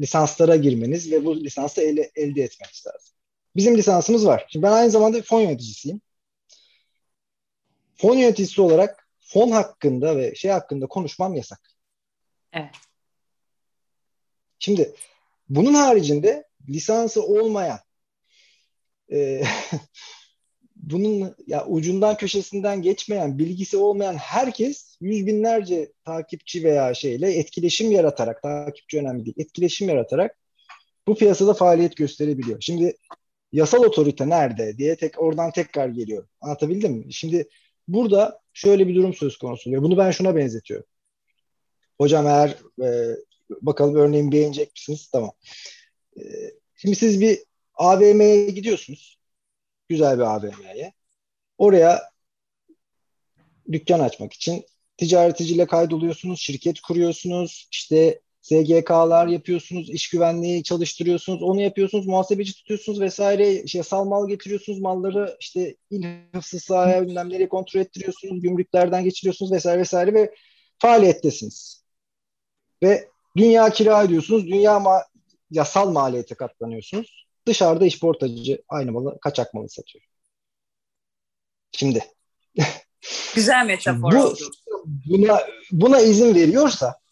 lisanslara girmeniz ve bu lisansı ele, elde etmeniz lazım. Bizim lisansımız var. Şimdi ben aynı zamanda fon yöneticisiyim. Fon yöneticisi olarak fon hakkında ve şey hakkında konuşmam yasak. Evet. Şimdi bunun haricinde lisansı olmayan e, bunun ya ucundan köşesinden geçmeyen, bilgisi olmayan herkes yüz binlerce takipçi veya şeyle etkileşim yaratarak, takipçi önemli değil, etkileşim yaratarak bu piyasada faaliyet gösterebiliyor. Şimdi yasal otorite nerede diye tek oradan tekrar geliyor. Anlatabildim mi? Şimdi burada şöyle bir durum söz konusu oluyor. Bunu ben şuna benzetiyorum. Hocam eğer e, bakalım örneğin beğenecek misiniz? Tamam. E, şimdi siz bir AVM'ye gidiyorsunuz. Güzel bir AVM'ye. Oraya dükkan açmak için ticareticiyle kaydoluyorsunuz, şirket kuruyorsunuz, işte SGK'lar yapıyorsunuz, iş güvenliği çalıştırıyorsunuz, onu yapıyorsunuz, muhasebeci tutuyorsunuz vesaire, yasal mal getiriyorsunuz, malları işte il hıfzı sahaya bilmem kontrol ettiriyorsunuz, gümrüklerden geçiriyorsunuz vesaire vesaire ve faaliyettesiniz. Ve dünya kira ediyorsunuz, dünya ma yasal maliyete katlanıyorsunuz. Dışarıda işportacı aynı malı, kaçak malı satıyor. Şimdi. Güzel metafor bu. Buna, buna izin veriyorsa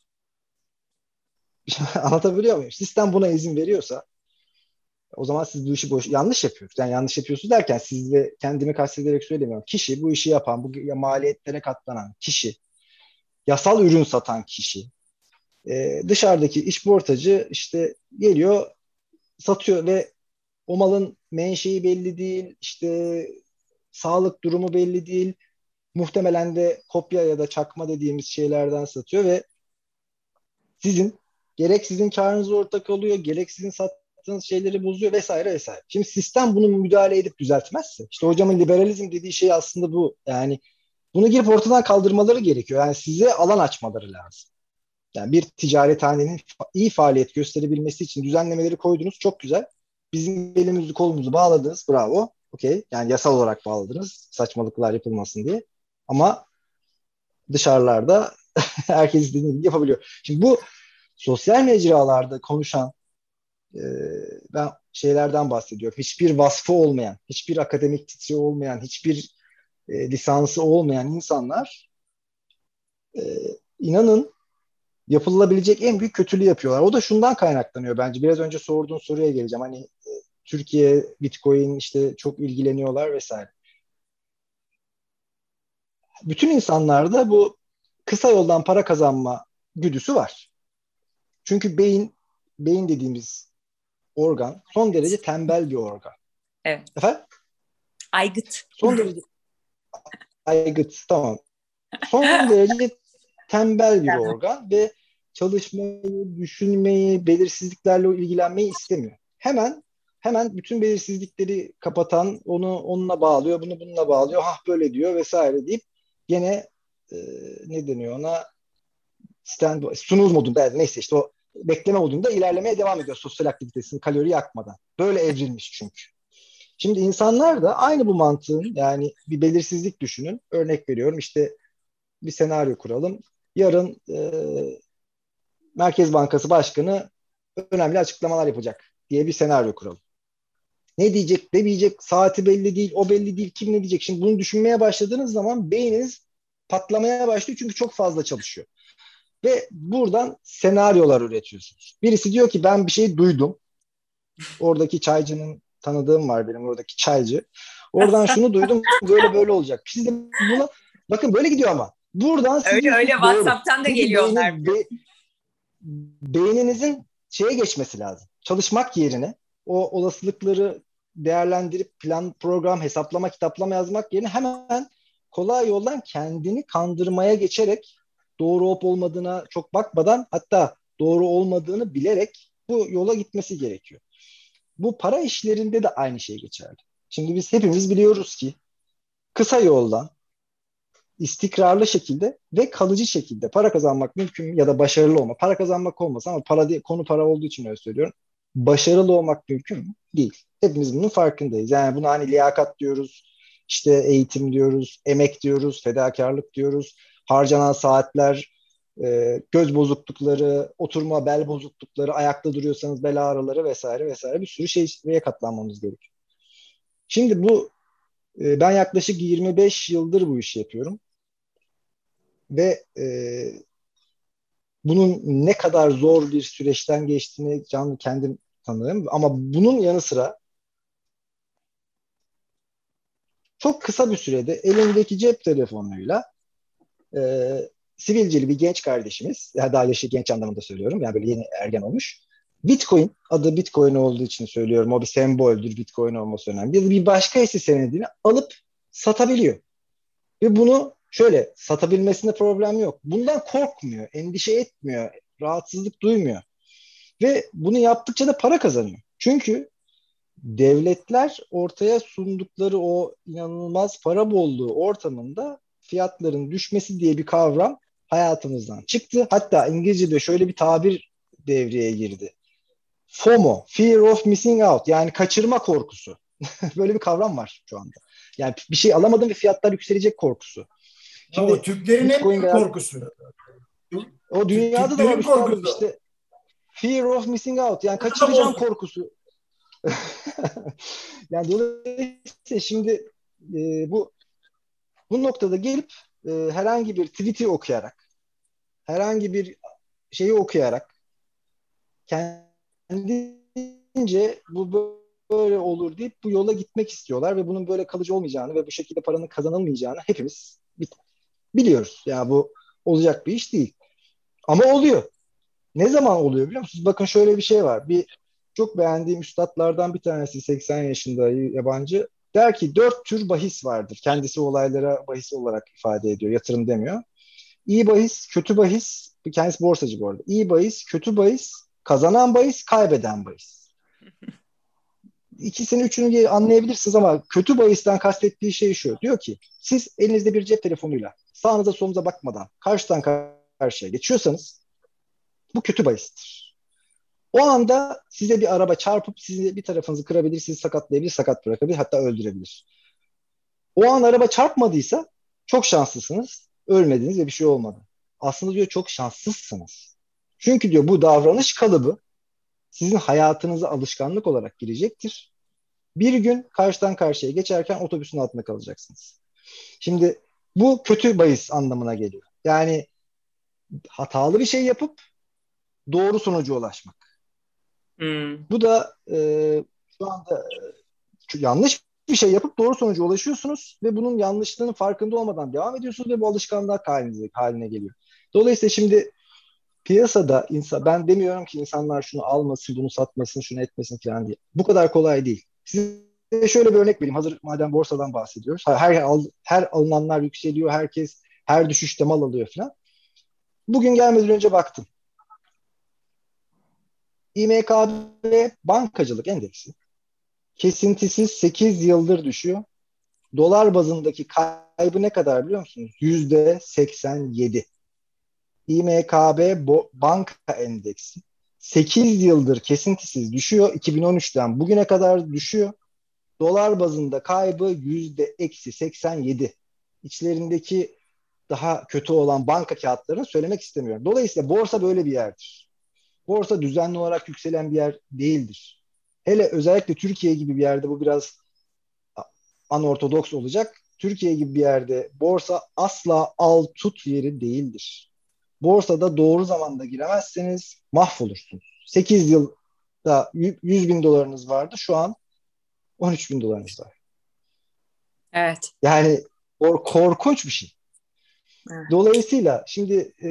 Anlatabiliyor muyum? Sistem buna izin veriyorsa o zaman siz bu işi boş, yanlış yapıyorsunuz. Yani yanlış yapıyorsunuz derken siz de kendimi kastederek söylemiyorum. Kişi bu işi yapan, bu maliyetlere katlanan kişi, yasal ürün satan kişi, e, dışarıdaki işportacı işte geliyor, satıyor ve o malın menşei belli değil, işte sağlık durumu belli değil. Muhtemelen de kopya ya da çakma dediğimiz şeylerden satıyor ve sizin gerek sizin karınızı ortak oluyor, gerek sizin sattığınız şeyleri bozuyor vesaire vesaire. Şimdi sistem bunu müdahale edip düzeltmezse, işte hocamın liberalizm dediği şey aslında bu. Yani bunu girip ortadan kaldırmaları gerekiyor. Yani size alan açmaları lazım. Yani bir ticarethanenin iyi faaliyet gösterebilmesi için düzenlemeleri koydunuz. Çok güzel. Bizim elimizi kolumuzu bağladınız. Bravo. Okey. Yani yasal olarak bağladınız. Saçmalıklar yapılmasın diye. Ama dışarılarda herkes istediğini yapabiliyor. Şimdi bu sosyal mecralarda konuşan e, ben şeylerden bahsediyorum. Hiçbir vasfı olmayan, hiçbir akademik titri olmayan, hiçbir e, lisansı olmayan insanlar e, inanın yapılabilecek en büyük kötülüğü yapıyorlar. O da şundan kaynaklanıyor bence. Biraz önce sorduğun soruya geleceğim. Hani e, Türkiye Bitcoin işte çok ilgileniyorlar vesaire. Bütün insanlarda bu kısa yoldan para kazanma güdüsü var. Çünkü beyin beyin dediğimiz organ son derece tembel bir organ. Evet. Efendim? Aygıt. Son derece aygıt tamam. Son derece tembel bir organ ve çalışmayı, düşünmeyi, belirsizliklerle ilgilenmeyi istemiyor. Hemen hemen bütün belirsizlikleri kapatan, onu onunla bağlıyor, bunu bununla bağlıyor, ha böyle diyor vesaire deyip gene e, ne deniyor ona stand sunuz modunda neyse işte o bekleme modunda ilerlemeye devam ediyor sosyal aktivitesini kalori yakmadan. Böyle evrilmiş çünkü. Şimdi insanlar da aynı bu mantığın yani bir belirsizlik düşünün. Örnek veriyorum işte bir senaryo kuralım. Yarın e, Merkez Bankası Başkanı önemli açıklamalar yapacak diye bir senaryo kuralım. Ne diyecek, ne diyecek, saati belli değil, o belli değil, kim ne diyecek. Şimdi bunu düşünmeye başladığınız zaman beyniniz patlamaya başlıyor çünkü çok fazla çalışıyor. Ve buradan senaryolar üretiyorsunuz. Birisi diyor ki ben bir şey duydum. Oradaki çaycının tanıdığım var benim oradaki çaycı. Oradan şunu duydum böyle böyle olacak. Siz de buna bakın böyle gidiyor ama. Buradan öyle öyle WhatsApp'tan da geliyor onlar. Be, beyninizin şeye geçmesi lazım. Çalışmak yerine o olasılıkları değerlendirip plan, program, hesaplama, kitaplama yazmak yerine hemen kolay yoldan kendini kandırmaya geçerek doğru olup olmadığına çok bakmadan hatta doğru olmadığını bilerek bu yola gitmesi gerekiyor. Bu para işlerinde de aynı şey geçerli. Şimdi biz hepimiz biliyoruz ki kısa yoldan istikrarlı şekilde ve kalıcı şekilde para kazanmak mümkün ya da başarılı olma. Para kazanmak olmasa ama para diye, konu para olduğu için öyle söylüyorum. Başarılı olmak mümkün mü? Değil. Hepimiz bunun farkındayız. Yani buna hani liyakat diyoruz, işte eğitim diyoruz, emek diyoruz, fedakarlık diyoruz, harcanan saatler, e, göz bozuklukları, oturma bel bozuklukları, ayakta duruyorsanız bel ağrıları vesaire vesaire bir sürü şeye katlanmamız gerekiyor. Şimdi bu e, ben yaklaşık 25 yıldır bu işi yapıyorum ve e, bunun ne kadar zor bir süreçten geçtiğini canlı kendim tanırım ama bunun yanı sıra çok kısa bir sürede elindeki cep telefonuyla e, sivilceli bir genç kardeşimiz, daha yaşı genç anlamında söylüyorum, yani böyle yeni ergen olmuş. Bitcoin, adı Bitcoin olduğu için söylüyorum, o bir semboldür, Bitcoin olması önemli. Ya bir başka hisse senedini alıp satabiliyor. Ve bunu şöyle satabilmesinde problem yok. Bundan korkmuyor, endişe etmiyor, rahatsızlık duymuyor. Ve bunu yaptıkça da para kazanıyor. Çünkü devletler ortaya sundukları o inanılmaz para bolluğu ortamında fiyatların düşmesi diye bir kavram hayatımızdan çıktı. Hatta İngilizce'de şöyle bir tabir devreye girdi. FOMO, Fear of Missing Out yani kaçırma korkusu. Böyle bir kavram var şu anda. Yani bir şey alamadım ve fiyatlar yükselecek korkusu. Şimdi o Türklerin en büyük korkusu. O dünyada da var korkusu. işte. Fear of missing out yani kaçıracağım korkusu. yani dolayısıyla şimdi e, bu bu noktada gelip e, herhangi bir tweet'i okuyarak herhangi bir şeyi okuyarak kendince bu böyle olur deyip bu yola gitmek istiyorlar ve bunun böyle kalıcı olmayacağını ve bu şekilde paranın kazanılmayacağını hepimiz biliyoruz. Ya yani bu olacak bir iş değil. Ama oluyor. Ne zaman oluyor biliyor musunuz? Bakın şöyle bir şey var. Bir çok beğendiğim üstadlardan bir tanesi 80 yaşında yabancı der ki dört tür bahis vardır. Kendisi olaylara bahis olarak ifade ediyor. Yatırım demiyor. İyi bahis, kötü bahis, kendisi borsacı bu arada. İyi bahis, kötü bahis, kazanan bahis, kaybeden bahis. İkisini üçünü anlayabilirsiniz ama kötü bahisten kastettiği şey şu. Diyor ki siz elinizde bir cep telefonuyla sağınıza solunuza bakmadan karşıdan karşıya geçiyorsanız bu kötü bahistir. O anda size bir araba çarpıp sizi bir tarafınızı kırabilir, sizi sakatlayabilir, sakat bırakabilir, hatta öldürebilir. O an araba çarpmadıysa çok şanslısınız. Ölmediniz ve bir şey olmadı. Aslında diyor çok şanslısınız. Çünkü diyor bu davranış kalıbı sizin hayatınıza alışkanlık olarak girecektir. Bir gün karşıdan karşıya geçerken otobüsün altında kalacaksınız. Şimdi bu kötü bahis anlamına geliyor. Yani hatalı bir şey yapıp doğru sonuca ulaşmak. Hmm. Bu da e, şu anda e, yanlış bir şey yapıp doğru sonuca ulaşıyorsunuz ve bunun yanlışlığının farkında olmadan devam ediyorsunuz ve bu alışkanlık haline, haline geliyor. Dolayısıyla şimdi piyasada insan ben demiyorum ki insanlar şunu almasın, bunu satmasın, şunu etmesin falan diye. Bu kadar kolay değil. Size şöyle bir örnek vereyim. Hazır madem borsadan bahsediyoruz. Her her alınanlar yükseliyor, herkes her düşüşte mal alıyor falan. Bugün gelmeden önce baktım. İMKB bankacılık endeksi kesintisiz 8 yıldır düşüyor. Dolar bazındaki kaybı ne kadar biliyor musunuz? Yüzde 87. İMKB banka endeksi 8 yıldır kesintisiz düşüyor. 2013'ten bugüne kadar düşüyor. Dolar bazında kaybı yüzde eksi 87. İçlerindeki daha kötü olan banka kağıtlarını söylemek istemiyorum. Dolayısıyla borsa böyle bir yerdir. Borsa düzenli olarak yükselen bir yer değildir. Hele özellikle Türkiye gibi bir yerde bu biraz anortodoks olacak. Türkiye gibi bir yerde borsa asla al tut yeri değildir. Borsada doğru zamanda giremezseniz mahvolursunuz. 8 yılda 100 bin dolarınız vardı. Şu an 13 bin dolarınız var. Evet. Yani or korkunç bir şey. Evet. Dolayısıyla şimdi e,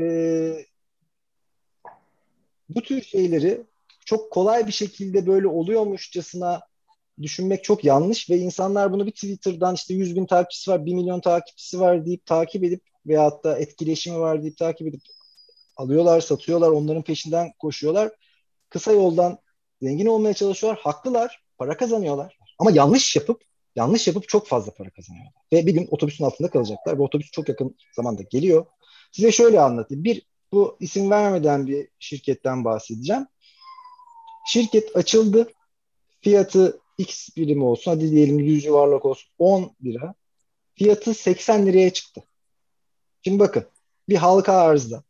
bu tür şeyleri çok kolay bir şekilde böyle oluyormuşçasına düşünmek çok yanlış ve insanlar bunu bir Twitter'dan işte 100 bin takipçisi var, 1 milyon takipçisi var deyip takip edip veyahut da etkileşimi var deyip takip edip alıyorlar, satıyorlar, onların peşinden koşuyorlar. Kısa yoldan zengin olmaya çalışıyorlar. Haklılar, para kazanıyorlar. Ama yanlış yapıp yanlış yapıp çok fazla para kazanıyorlar. Ve bir gün otobüsün altında kalacaklar. Ve otobüs çok yakın zamanda geliyor. Size şöyle anlatayım. Bir, bu isim vermeden bir şirketten bahsedeceğim. Şirket açıldı. Fiyatı X birimi olsun. Hadi diyelim 100 yuvarlak olsun. 10 lira. Fiyatı 80 liraya çıktı. Şimdi bakın. Bir halka arzda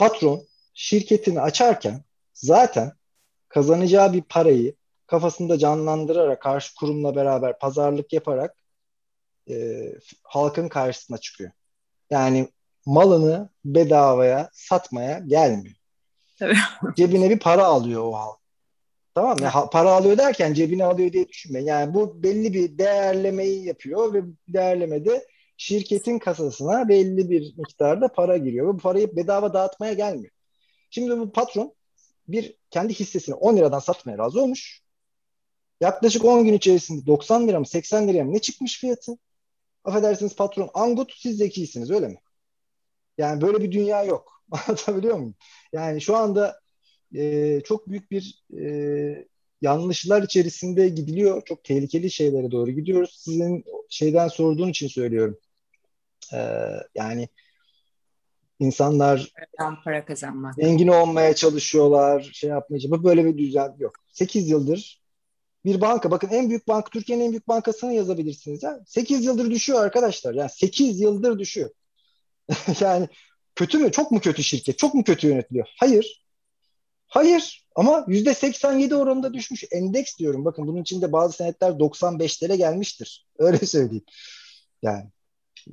patron şirketini açarken zaten kazanacağı bir parayı kafasında canlandırarak karşı kurumla beraber pazarlık yaparak e, halkın karşısına çıkıyor. Yani malını bedavaya satmaya gelmiyor. Tabii. Cebine bir para alıyor o halk. Tamam mı? Ya, para alıyor derken cebine alıyor diye düşünme. Yani bu belli bir değerlemeyi yapıyor ve değerlemede şirketin kasasına belli bir miktarda para giriyor. Ve bu parayı bedava dağıtmaya gelmiyor. Şimdi bu patron bir kendi hissesini 10 liradan satmaya razı olmuş. Yaklaşık 10 gün içerisinde 90 lira mı 80 liraya mı ne çıkmış fiyatı? Affedersiniz patron Angut siz zekisiniz öyle mi? Yani böyle bir dünya yok. Anlatabiliyor muyum? Yani şu anda e, çok büyük bir e, yanlışlar içerisinde gidiliyor. Çok tehlikeli şeylere doğru gidiyoruz. Sizin şeyden sorduğun için söylüyorum. E, yani insanlar para kazanmak. Zengin olmaya çalışıyorlar, şey yapmaya Bu böyle bir düzen yok. 8 yıldır bir banka, bakın en büyük banka, Türkiye'nin en büyük bankasını yazabilirsiniz. Ya. 8 yıldır düşüyor arkadaşlar. Yani 8 yıldır düşüyor. yani kötü mü? Çok mu kötü şirket? Çok mu kötü yönetiliyor? Hayır. Hayır. Ama yüzde 87 oranında düşmüş. Endeks diyorum. Bakın bunun içinde bazı senetler 95'lere gelmiştir. Öyle söyleyeyim. Yani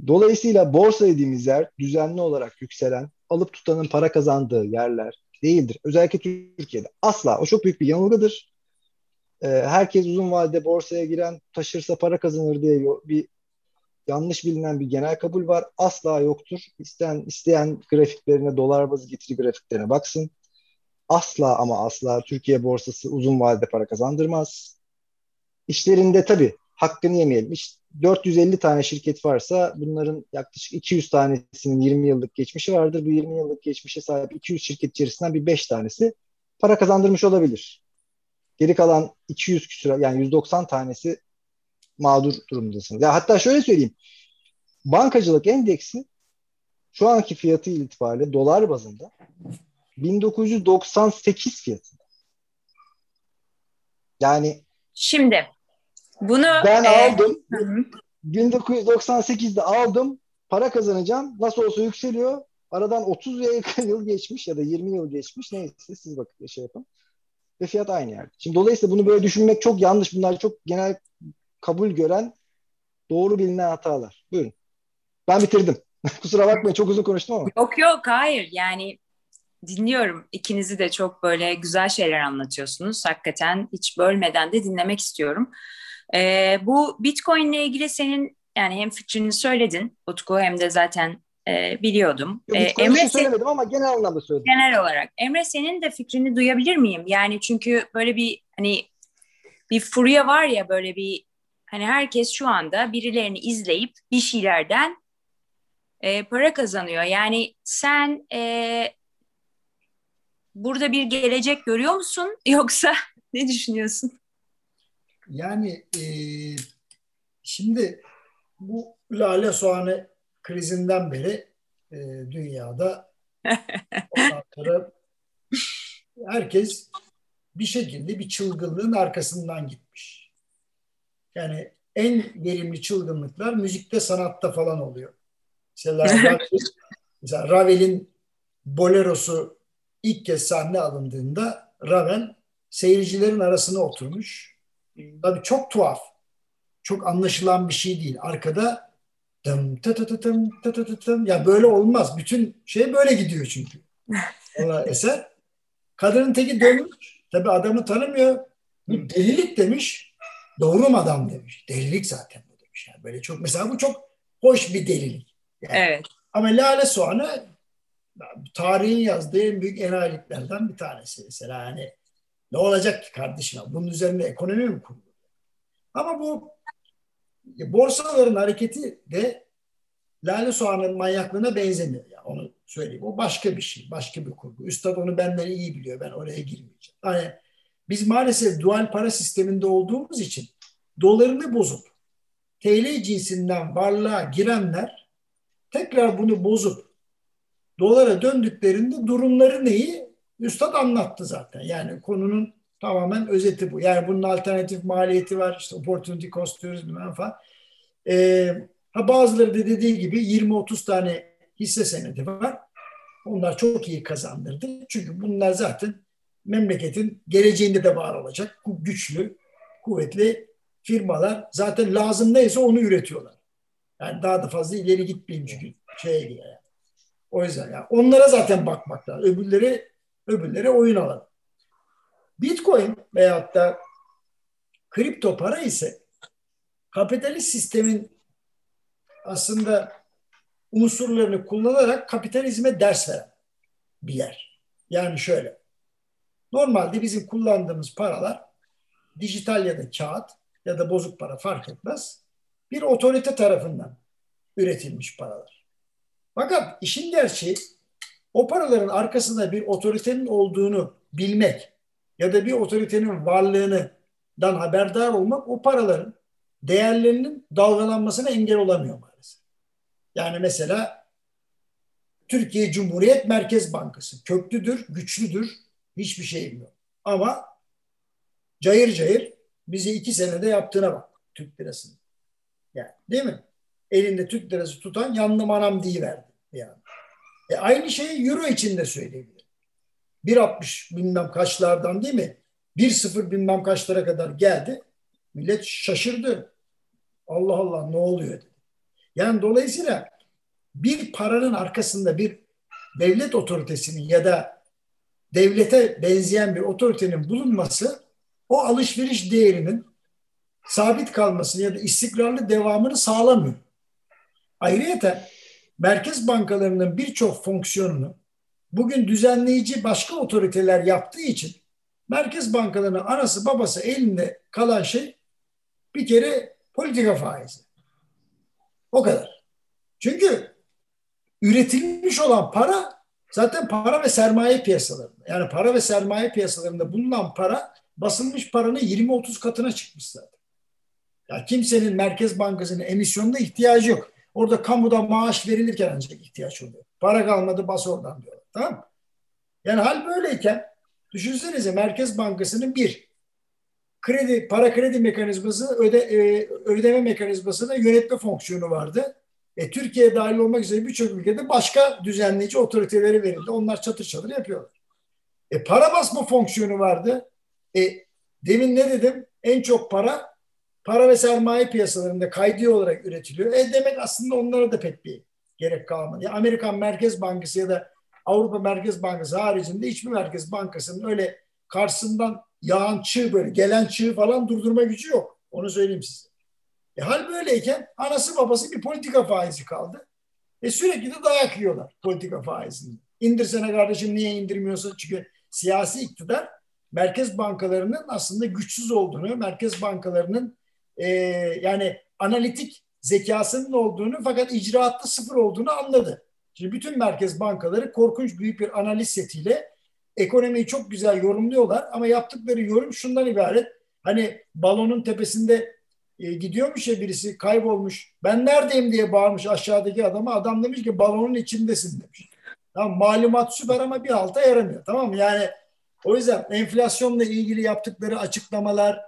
Dolayısıyla borsa dediğimiz yer düzenli olarak yükselen, alıp tutanın para kazandığı yerler değildir. Özellikle Türkiye'de. Asla. O çok büyük bir yanılgıdır. Ee, herkes uzun vadede borsaya giren taşırsa para kazanır diye bir yanlış bilinen bir genel kabul var. Asla yoktur. İsteyen, isteyen grafiklerine, dolar bazı getiri grafiklerine baksın. Asla ama asla Türkiye borsası uzun vadede para kazandırmaz. İşlerinde tabii hakkını yemeyelim. İşte 450 tane şirket varsa bunların yaklaşık 200 tanesinin 20 yıllık geçmişi vardır. Bu 20 yıllık geçmişe sahip 200 şirket içerisinden bir 5 tanesi para kazandırmış olabilir. Geri kalan 200 küsur yani 190 tanesi mağdur durumdasınız. Ya hatta şöyle söyleyeyim. Bankacılık endeksi şu anki fiyatı itibariyle dolar bazında 1998 fiyatında. Yani Şimdi bunu ben e, aldım. Hı. 1998'de aldım. Para kazanacağım. Nasıl olsa yükseliyor. Aradan 30 yıl geçmiş ya da 20 yıl geçmiş. Neyse siz bakın şey yapın. Ve fiyat aynı yerde. Şimdi dolayısıyla bunu böyle düşünmek çok yanlış. Bunlar çok genel kabul gören doğru bilinen hatalar. Buyurun. Ben bitirdim. Kusura bakmayın çok uzun konuştum ama. Yok yok hayır yani dinliyorum. İkinizi de çok böyle güzel şeyler anlatıyorsunuz. Hakikaten hiç bölmeden de dinlemek istiyorum. E, bu Bitcoin ile ilgili senin yani hem fikrini söyledin Utku hem de zaten e, biliyordum. Ee, Emre söylemedim ama genel anlamda söyledim. Genel olarak. Emre senin de fikrini duyabilir miyim? Yani çünkü böyle bir hani bir furya var ya böyle bir hani herkes şu anda birilerini izleyip bir şeylerden e, para kazanıyor. Yani sen e, burada bir gelecek görüyor musun yoksa ne düşünüyorsun? Yani e, şimdi bu lale soğanı krizinden beri e, dünyada sonra herkes bir şekilde bir çılgınlığın arkasından gitmiş. Yani en verimli çılgınlıklar müzikte, sanatta falan oluyor. Mesela, Ravel, mesela Ravel'in Bolero'su ilk kez sahne alındığında Ravel seyircilerin arasına oturmuş. Tabii çok tuhaf. Çok anlaşılan bir şey değil. Arkada dım tı tı tı tım tı tı tı tım. Ya böyle olmaz. Bütün şey böyle gidiyor çünkü. Ona eser. Kadının teki dönmüş. Tabii adamı tanımıyor. Bu delilik demiş. Doğru mu adam demiş. Delilik zaten bu demiş. Yani böyle çok mesela bu çok hoş bir delilik. Yani. Evet. Ama Lale Soğan'ı tarihin yazdığı en büyük enayiliklerden bir tanesi. Mesela hani ne olacak ki kardeşim? Bunun üzerine ekonomi mi kurulur? Ama bu borsaların hareketi de Lale Soğan'ın manyaklığına benzemiyor. Yani onu söyleyeyim. O başka bir şey. Başka bir kurgu. Üstad onu benden iyi biliyor. Ben oraya girmeyeceğim. Hani biz maalesef dual para sisteminde olduğumuz için dolarını bozup TL cinsinden varlığa girenler tekrar bunu bozup dolara döndüklerinde durumları neyi? Üstad anlattı zaten. Yani konunun tamamen özeti bu. Yani bunun alternatif maliyeti var. İşte opportunity cost diyoruz bilmem falan. Ee, ha bazıları da dediği gibi 20-30 tane hisse senedi var. Onlar çok iyi kazandırdı. Çünkü bunlar zaten memleketin geleceğinde de var olacak. Güçlü, kuvvetli firmalar zaten lazım neyse onu üretiyorlar. Yani daha da fazla ileri gitmeyeyim çünkü şeye girer. Yani. O yüzden yani onlara zaten bakmak lazım. Öbürleri öbürleri oyun alanı. Bitcoin veyahut da kripto para ise kapitalist sistemin aslında unsurlarını kullanarak kapitalizme ders veren bir yer. Yani şöyle. Normalde bizim kullandığımız paralar dijital ya da kağıt ya da bozuk para fark etmez. Bir otorite tarafından üretilmiş paralar. Fakat işin gerçeği o paraların arkasında bir otoritenin olduğunu bilmek ya da bir otoritenin varlığından haberdar olmak o paraların değerlerinin dalgalanmasına engel olamıyor maalesef. Yani mesela Türkiye Cumhuriyet Merkez Bankası köklüdür, güçlüdür, hiçbir şey bilmiyor. Ama cayır cayır bizi iki senede yaptığına bak Türk lirasının. Yani değil mi? Elinde Türk lirası tutan yandım anam verdi yani. E aynı şeyi euro için de söyleyebilirim. 1.60 bilmem kaçlardan değil mi? 1.0 bilmem kaçlara kadar geldi. Millet şaşırdı. Allah Allah ne oluyor dedi. Yani dolayısıyla bir paranın arkasında bir devlet otoritesinin ya da devlete benzeyen bir otoritenin bulunması o alışveriş değerinin sabit kalmasını ya da istikrarlı devamını sağlamıyor. Ayrıca merkez bankalarının birçok fonksiyonunu bugün düzenleyici başka otoriteler yaptığı için merkez bankalarının anası babası elinde kalan şey bir kere politika faizi. O kadar. Çünkü üretilmiş olan para zaten para ve sermaye piyasalarında. Yani para ve sermaye piyasalarında bulunan para basılmış paranın 20-30 katına çıkmış zaten. Ya kimsenin Merkez Bankası'nın emisyonuna ihtiyacı yok. Orada kamuda maaş verilirken ancak ihtiyaç oluyor. Para kalmadı bas oradan diyorlar. Tamam mı? Yani hal böyleyken düşünsenize Merkez Bankası'nın bir kredi, para kredi mekanizması, öde, e, ödeme mekanizmasına yönetme fonksiyonu vardı. E, Türkiye dahil olmak üzere birçok ülkede başka düzenleyici otoriteleri verildi. Onlar çatır çatır yapıyorlar. E, para basma fonksiyonu vardı. E, demin ne dedim? En çok para para ve sermaye piyasalarında kaydi olarak üretiliyor. E demek aslında onlara da pek bir gerek kalmadı. Yani Amerikan Merkez Bankası ya da Avrupa Merkez Bankası haricinde hiçbir merkez bankasının öyle karşısından yağan çığ böyle gelen çığ falan durdurma gücü yok. Onu söyleyeyim size. E hal böyleyken anası babası bir politika faizi kaldı. E sürekli de dayak yiyorlar politika faizini. İndirsene kardeşim niye indirmiyorsun? Çünkü siyasi iktidar merkez bankalarının aslında güçsüz olduğunu, merkez bankalarının e, yani analitik zekasının olduğunu fakat icraatta sıfır olduğunu anladı. Şimdi bütün merkez bankaları korkunç büyük bir analiz setiyle ekonomiyi çok güzel yorumluyorlar ama yaptıkları yorum şundan ibaret. Hani balonun tepesinde e, gidiyormuş ya birisi kaybolmuş. Ben neredeyim diye bağırmış aşağıdaki adama. Adam demiş ki balonun içindesin demiş. Tamam malumat süper ama bir alta yaramıyor. Tamam mı? Yani o yüzden enflasyonla ilgili yaptıkları açıklamalar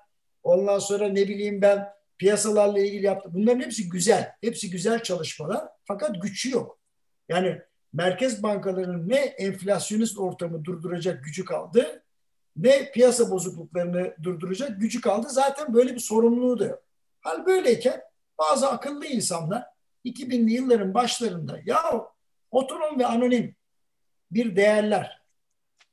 ondan sonra ne bileyim ben piyasalarla ilgili yaptı. Bunların hepsi güzel. Hepsi güzel çalışmalar. Fakat gücü yok. Yani merkez bankalarının ne enflasyonist ortamı durduracak gücü kaldı ne piyasa bozukluklarını durduracak gücü kaldı. Zaten böyle bir sorumluluğu da yok. Hal böyleyken bazı akıllı insanlar 2000'li yılların başlarında ya otonom ve anonim bir değerler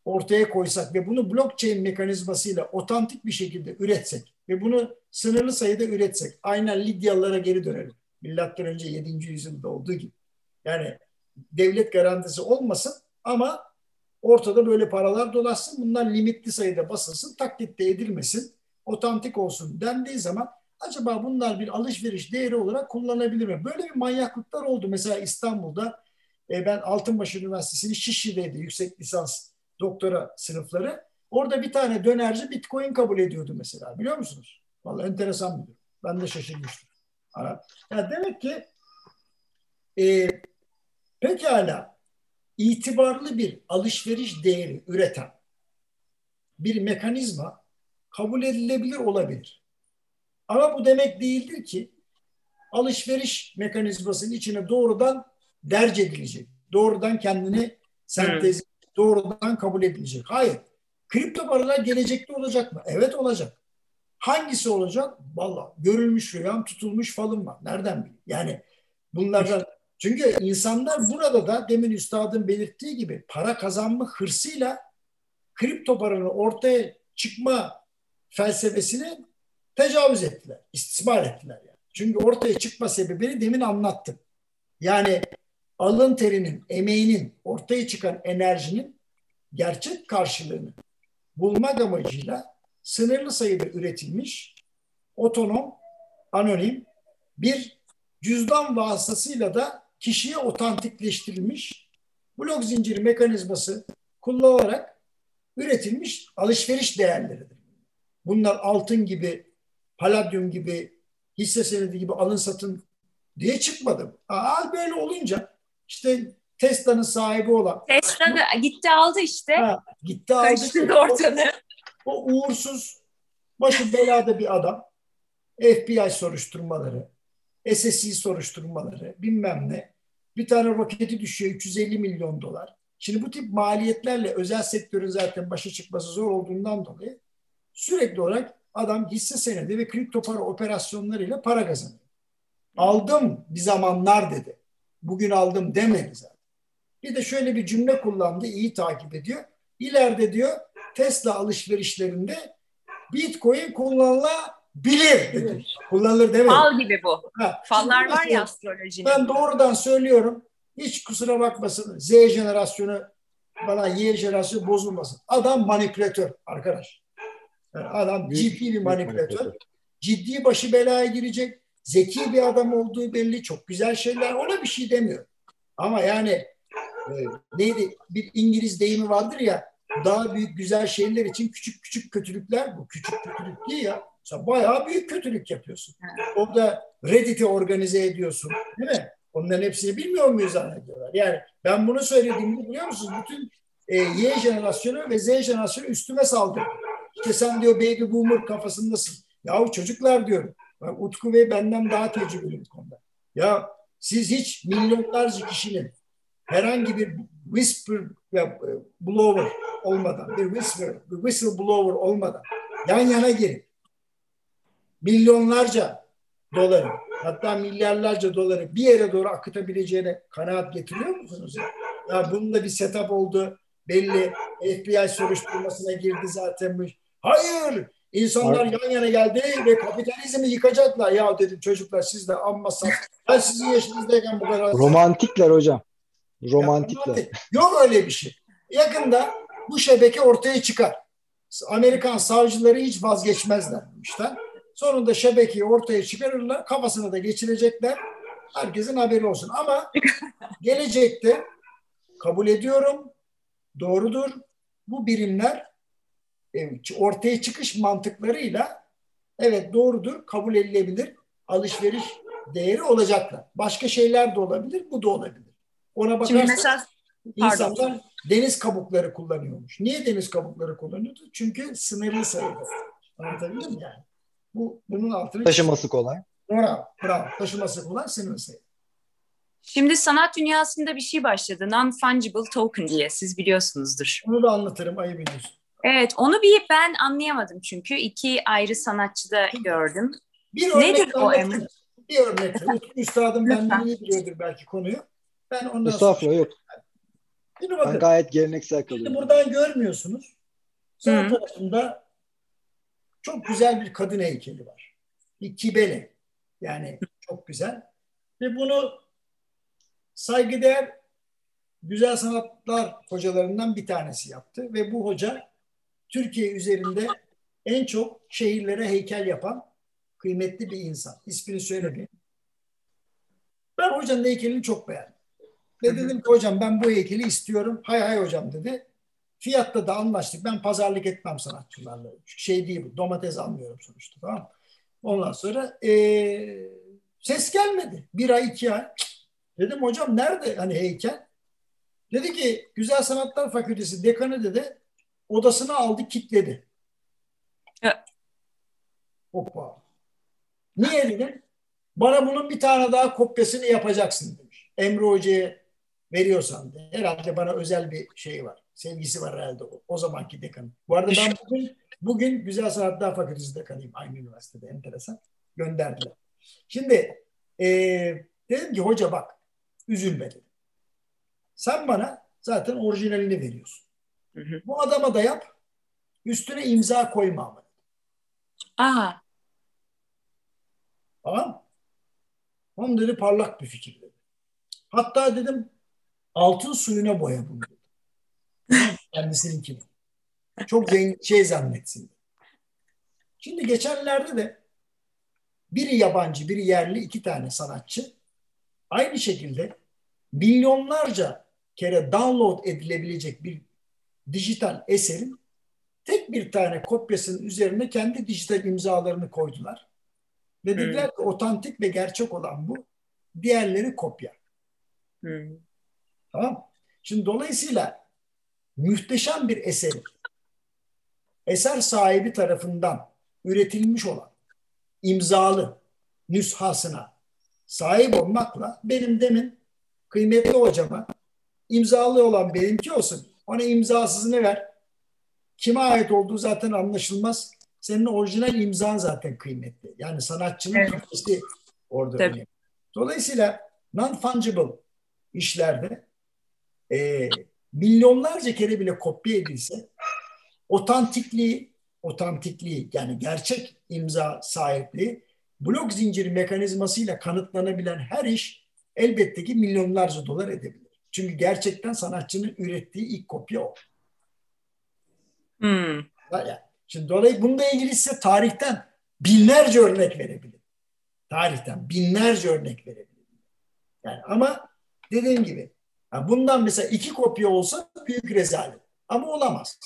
ortaya koysak ve bunu blockchain mekanizmasıyla otantik bir şekilde üretsek ve bunu sınırlı sayıda üretsek aynen Lidyalılara geri dönelim. Milattan önce 7. yüzyılda olduğu gibi. Yani devlet garantisi olmasın ama ortada böyle paralar dolaşsın. Bunlar limitli sayıda basılsın, taklit de edilmesin, otantik olsun dendiği zaman acaba bunlar bir alışveriş değeri olarak kullanabilir mi? Böyle bir manyaklıklar oldu. Mesela İstanbul'da e, ben Altınbaş Üniversitesi'nin Şişli'deydi yüksek lisans doktora sınıfları. Orada bir tane dönerci bitcoin kabul ediyordu mesela biliyor musunuz? Vallahi enteresan bir durum. Ben de şaşırmıştım. Yani demek ki e, pekala itibarlı bir alışveriş değeri üreten bir mekanizma kabul edilebilir olabilir. Ama bu demek değildir ki alışveriş mekanizmasının içine doğrudan derc edilecek. Doğrudan kendini sentez, evet. doğrudan kabul edilecek. Hayır. Kripto paralar gelecekte olacak mı? Evet olacak. Hangisi olacak? Valla görülmüş rüyam tutulmuş falım var. Nereden bileyim? Yani bunlardan çünkü insanlar burada da demin üstadın belirttiği gibi para kazanma hırsıyla kripto paranın ortaya çıkma felsefesini tecavüz ettiler, istismar ettiler. Yani. Çünkü ortaya çıkma sebebini demin anlattım. Yani alın terinin, emeğinin, ortaya çıkan enerjinin gerçek karşılığını bulmak amacıyla sınırlı sayıda üretilmiş, otonom, anonim bir cüzdan vasıtasıyla da kişiye otantikleştirilmiş blok zinciri mekanizması kullanılarak üretilmiş alışveriş değerleridir. Bunlar altın gibi, paladyum gibi, hisse senedi gibi alın satın diye çıkmadı. Al böyle olunca işte Tesla'nın sahibi olan. Tesla da gitti aldı işte. Ha, gitti aldı. Karıştırdı ortalığı. O, o uğursuz, başı belada bir adam. FBI soruşturmaları, SSC soruşturmaları, bilmem ne. Bir tane roketi düşüyor 350 milyon dolar. Şimdi bu tip maliyetlerle özel sektörün zaten başa çıkması zor olduğundan dolayı sürekli olarak adam hisse senedi ve kripto para operasyonlarıyla para kazanıyor. Aldım bir zamanlar dedi. Bugün aldım demedi zaten. Bir de şöyle bir cümle kullandı, iyi takip ediyor. İleride diyor Tesla alışverişlerinde Bitcoin kullanılabilir dedi. Kullanılır demedi. Fal gibi bu. Ha, Fallar var ya astrolojinin. Ben doğrudan söylüyorum. Hiç kusura bakmasın Z jenerasyonu bana Y jenerasyonu bozulmasın. Adam manipülatör arkadaş. Yani adam ciddi bir manipülatör. Ciddi başı belaya girecek. Zeki bir adam olduğu belli. Çok güzel şeyler. Ona bir şey demiyor. Ama yani neydi? Bir İngiliz deyimi vardır ya daha büyük güzel şeyler için küçük küçük kötülükler bu. Küçük kötülük değil ya. Sen bayağı büyük kötülük yapıyorsun. Orada Reddit'i organize ediyorsun. Değil mi? Onların hepsini bilmiyor muyuz zannediyorlar. Yani ben bunu söylediğimde biliyor musunuz? Bütün e, Y jenerasyonu ve Z jenerasyonu üstüme saldırdı. İşte sen diyor baby boomer kafasındasın. Yahu çocuklar diyorum. Bak, Utku Bey benden daha tecrübeli bu konuda. Ya siz hiç milyonlarca kişinin herhangi bir whisper ya, e, blower olmadan, bir whisper, bir whistleblower olmadan yan yana gelip milyonlarca doları hatta milyarlarca doları bir yere doğru akıtabileceğine kanaat getiriyor musunuz? Ya, ya bunun da bir setup oldu. Belli FBI soruşturmasına girdi zaten. Hayır İnsanlar yan yana geldi ve kapitalizmi yıkacaklar. Ya dedim çocuklar siz de amma Ben sizin yaşınızdayken bu kadar... Romantikler hocam. Romantikler. Yok öyle bir şey. Yakında bu şebeke ortaya çıkar. Amerikan savcıları hiç vazgeçmezler bu işten. Sonunda şebekeyi ortaya çıkarırlar. Kafasına da geçirecekler. Herkesin haberi olsun. Ama gelecekte kabul ediyorum. Doğrudur. Bu birimler ortaya çıkış mantıklarıyla Evet doğrudur, kabul edilebilir. Alışveriş değeri olacaklar. Başka şeyler de olabilir, bu da olabilir. Ona bakarsanız insanlar deniz kabukları kullanıyormuş. Niye deniz kabukları kullanıyordu? Çünkü sınırlı sayıda. Anlatabildim mi yani? Bu, bunun altını... Taşıması kolay. Bravo, bravo. Taşıması kolay, sınırlı sayıda. Şimdi sanat dünyasında bir şey başladı. Non-fungible token diye. Siz biliyorsunuzdur. Onu da anlatırım, ayı biliyorsun. Evet, onu bir ben anlayamadım çünkü. iki ayrı sanatçıda gördüm. Bir Nedir o Emre? Bir örnek. Üstadım benden iyi biliyordur belki konuyu. Ben ondan Estağfurullah yok. Şimdi bakın, ben gayet geleneksel kalıyorum. Şimdi buradan görmüyorsunuz. Sağ tarafında çok güzel bir kadın heykeli var. Bir kibele. Yani çok güzel. Ve bunu saygıdeğer güzel sanatlar hocalarından bir tanesi yaptı. Ve bu hoca Türkiye üzerinde en çok şehirlere heykel yapan kıymetli bir insan. İsmini söylemeyeyim. Ben hocanın heykelini çok beğendim. Ve dedim ki hocam ben bu heykeli istiyorum. Hay hay hocam dedi. Fiyatta da anlaştık. Ben pazarlık etmem sanatçılarla. Şey değil bu. Domates almıyorum sonuçta. Tamam Ondan sonra ee, ses gelmedi. Bir ay iki ay. Dedim hocam nerede hani heykel? Dedi ki Güzel Sanatlar Fakültesi dekanı dedi odasını aldı kitledi. Evet. Hoppa. Niye dedim? Bana bunun bir tane daha kopyasını yapacaksın demiş. Emre Hoca'ya veriyorsan de. Herhalde bana özel bir şey var. Sevgisi var herhalde o, o zamanki dekan. Bu arada ben bugün, bugün Güzel Sanatlar Fakültesi dekanıyım. Aynı üniversitede enteresan. Gönderdiler. Şimdi e, dedim ki hoca bak üzülme dedim. Sen bana zaten orijinalini veriyorsun. Hı hı. Bu adama da yap. Üstüne imza koyma ama. Aha. Tamam Onun dedi parlak bir fikir dedi. Hatta dedim altın suyuna boya bunu dedi. Kendisininki. Çok zengin şey zannetsin. Şimdi geçenlerde de biri yabancı, biri yerli iki tane sanatçı aynı şekilde milyonlarca kere download edilebilecek bir dijital eserin tek bir tane kopyasının üzerine kendi dijital imzalarını koydular. Ve dediler ki otantik ve gerçek olan bu. Diğerleri kopya. Hmm. Tamam. Şimdi dolayısıyla muhteşem bir eser eser sahibi tarafından üretilmiş olan imzalı nüshasına sahip olmakla benim demin kıymetli hocama imzalı olan benimki olsun. Ona imzasızını ver. Kime ait olduğu zaten anlaşılmaz. Senin orijinal imzan zaten kıymetli. Yani sanatçının evet. orada Tabii. önemli. Dolayısıyla non-fungible işlerde e, milyonlarca kere bile kopya edilse otantikliği, otantikliği yani gerçek imza sahipliği blok zinciri mekanizmasıyla kanıtlanabilen her iş elbette ki milyonlarca dolar edebilir. Çünkü gerçekten sanatçının ürettiği ilk kopya o. Hmm. Yani, şimdi dolayı bununla ilgili size tarihten binlerce örnek verebilirim. Tarihten binlerce örnek verebilirim. Yani ama dediğim gibi yani bundan mesela iki kopya olsa büyük rezalet. Ama olamaz.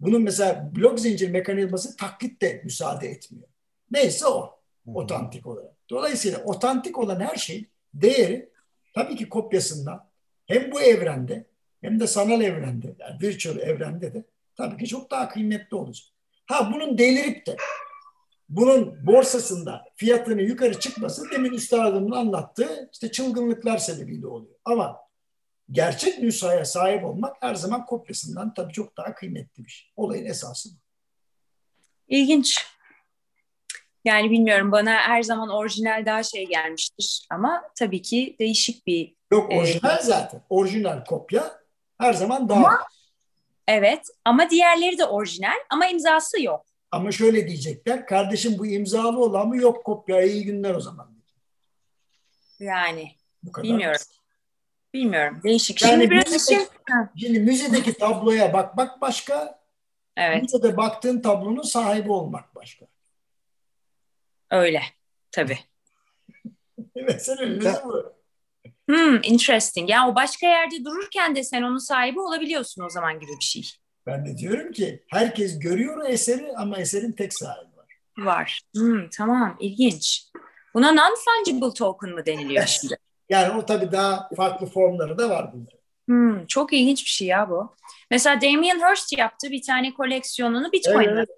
Bunun mesela blok zincir mekanizması taklit de müsaade etmiyor. Neyse o. Otantik olarak. Dolayısıyla otantik olan her şey değeri tabii ki kopyasından hem bu evrende hem de sanal evrende yani virtual evrende de tabii ki çok daha kıymetli olacak. Ha bunun delirip de bunun borsasında fiyatının yukarı çıkması demin üstadımın anlattığı işte çılgınlıklar sebebiyle oluyor. Ama gerçek nüshaya sahip olmak her zaman kopyasından tabii çok daha kıymetli bir şey. Olayın esası bu. İlginç. Yani bilmiyorum bana her zaman orijinal daha şey gelmiştir ama tabii ki değişik bir Yok orijinal e, zaten. Orijinal kopya her zaman daha. Ama, evet ama diğerleri de orijinal ama imzası yok. Ama şöyle diyecekler. Kardeşim bu imzalı olan mı? Yok kopya. İyi günler o zaman. Yani bilmiyorum. Bilmiyorum. Değişik. Yani şimdi biraz müzedeki, şimdi müzedeki tabloya bak bak başka. Evet. Müzede baktığın tablonun sahibi olmak başka. Öyle. Tabii. Mesele bu. Hmm, interesting. Yani o başka yerde dururken de sen onun sahibi olabiliyorsun o zaman gibi bir şey. Ben de diyorum ki herkes görüyor o eseri ama eserin tek sahibi var. var. Hmm, tamam ilginç. Buna non-fungible token mı deniliyor şimdi? Yani o tabii daha farklı formları da var bunların. Hmm, çok ilginç bir şey ya bu. Mesela Damien Hirst yaptı bir tane koleksiyonunu Bitcoin'le. Evet.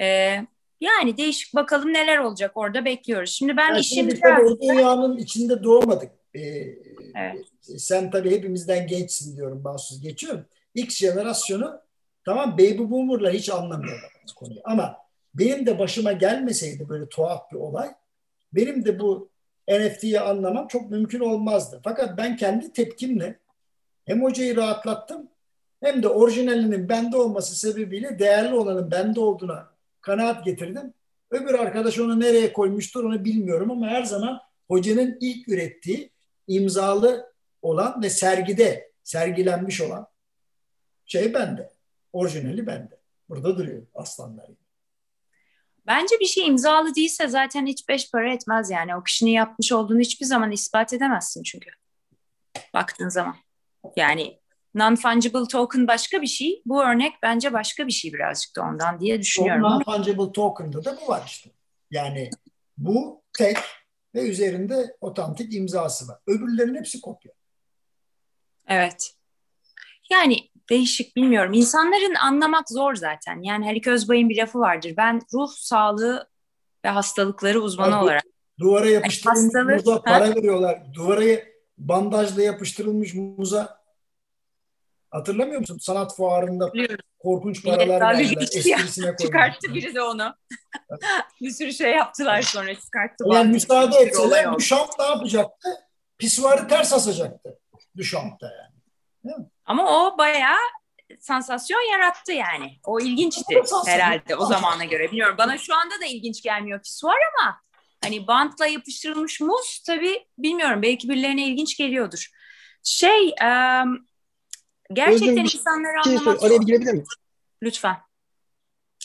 Ee, yani değişik bakalım neler olacak orada bekliyoruz. Şimdi ben yani işim biraz... dünyanın içinde doğmadık. Ee, evet. Sen tabii hepimizden gençsin diyorum bahsuz geçiyorum. X jenerasyonu tamam baby boomer'la hiç anlamıyorlar konuyu. Ama benim de başıma gelmeseydi böyle tuhaf bir olay benim de bu NFT'yi anlamam çok mümkün olmazdı. Fakat ben kendi tepkimle hem hocayı rahatlattım hem de orijinalinin bende olması sebebiyle değerli olanın bende olduğuna kanaat getirdim. Öbür arkadaş onu nereye koymuştur onu bilmiyorum ama her zaman hocanın ilk ürettiği imzalı olan ve sergide sergilenmiş olan şey bende. Orijinali bende. Burada duruyor aslanlar. Bence bir şey imzalı değilse zaten hiç beş para etmez yani. O kişinin yapmış olduğunu hiçbir zaman ispat edemezsin çünkü. Baktığın zaman. Yani non-fungible token başka bir şey. Bu örnek bence başka bir şey birazcık da ondan diye düşünüyorum. Non-fungible token'da da bu var işte. Yani bu tek ve üzerinde otantik imzası var. Öbürlerin hepsi kopya. Evet. Yani değişik bilmiyorum. İnsanların anlamak zor zaten. Yani Harik Özbay'ın bir lafı vardır. Ben ruh sağlığı ve hastalıkları uzmanı Abi, olarak. Duvara yapıştırılmış yani muza para ha? veriyorlar. Duvara bandajla yapıştırılmış muza hatırlamıyor musun? Sanat fuarında korkunç paralar verdiler. Esprisine Çıkarttı biri de onu. bir sürü şey yaptılar sonra çıkarttı. Yani müsaade etseler Duchamp ne yapacaktı? Pisuarı ters asacaktı. Duchamp'ta yani. Ama o bayağı sansasyon yarattı yani. O ilginçti herhalde o zamana göre. Bilmiyorum bana şu anda da ilginç gelmiyor pisuar ama hani bantla yapıştırılmış muz tabii bilmiyorum belki birilerine ilginç geliyordur. Şey um, gerçekten Özüm, insanları şey anlamak Oraya bir girebilir miyim? Lütfen.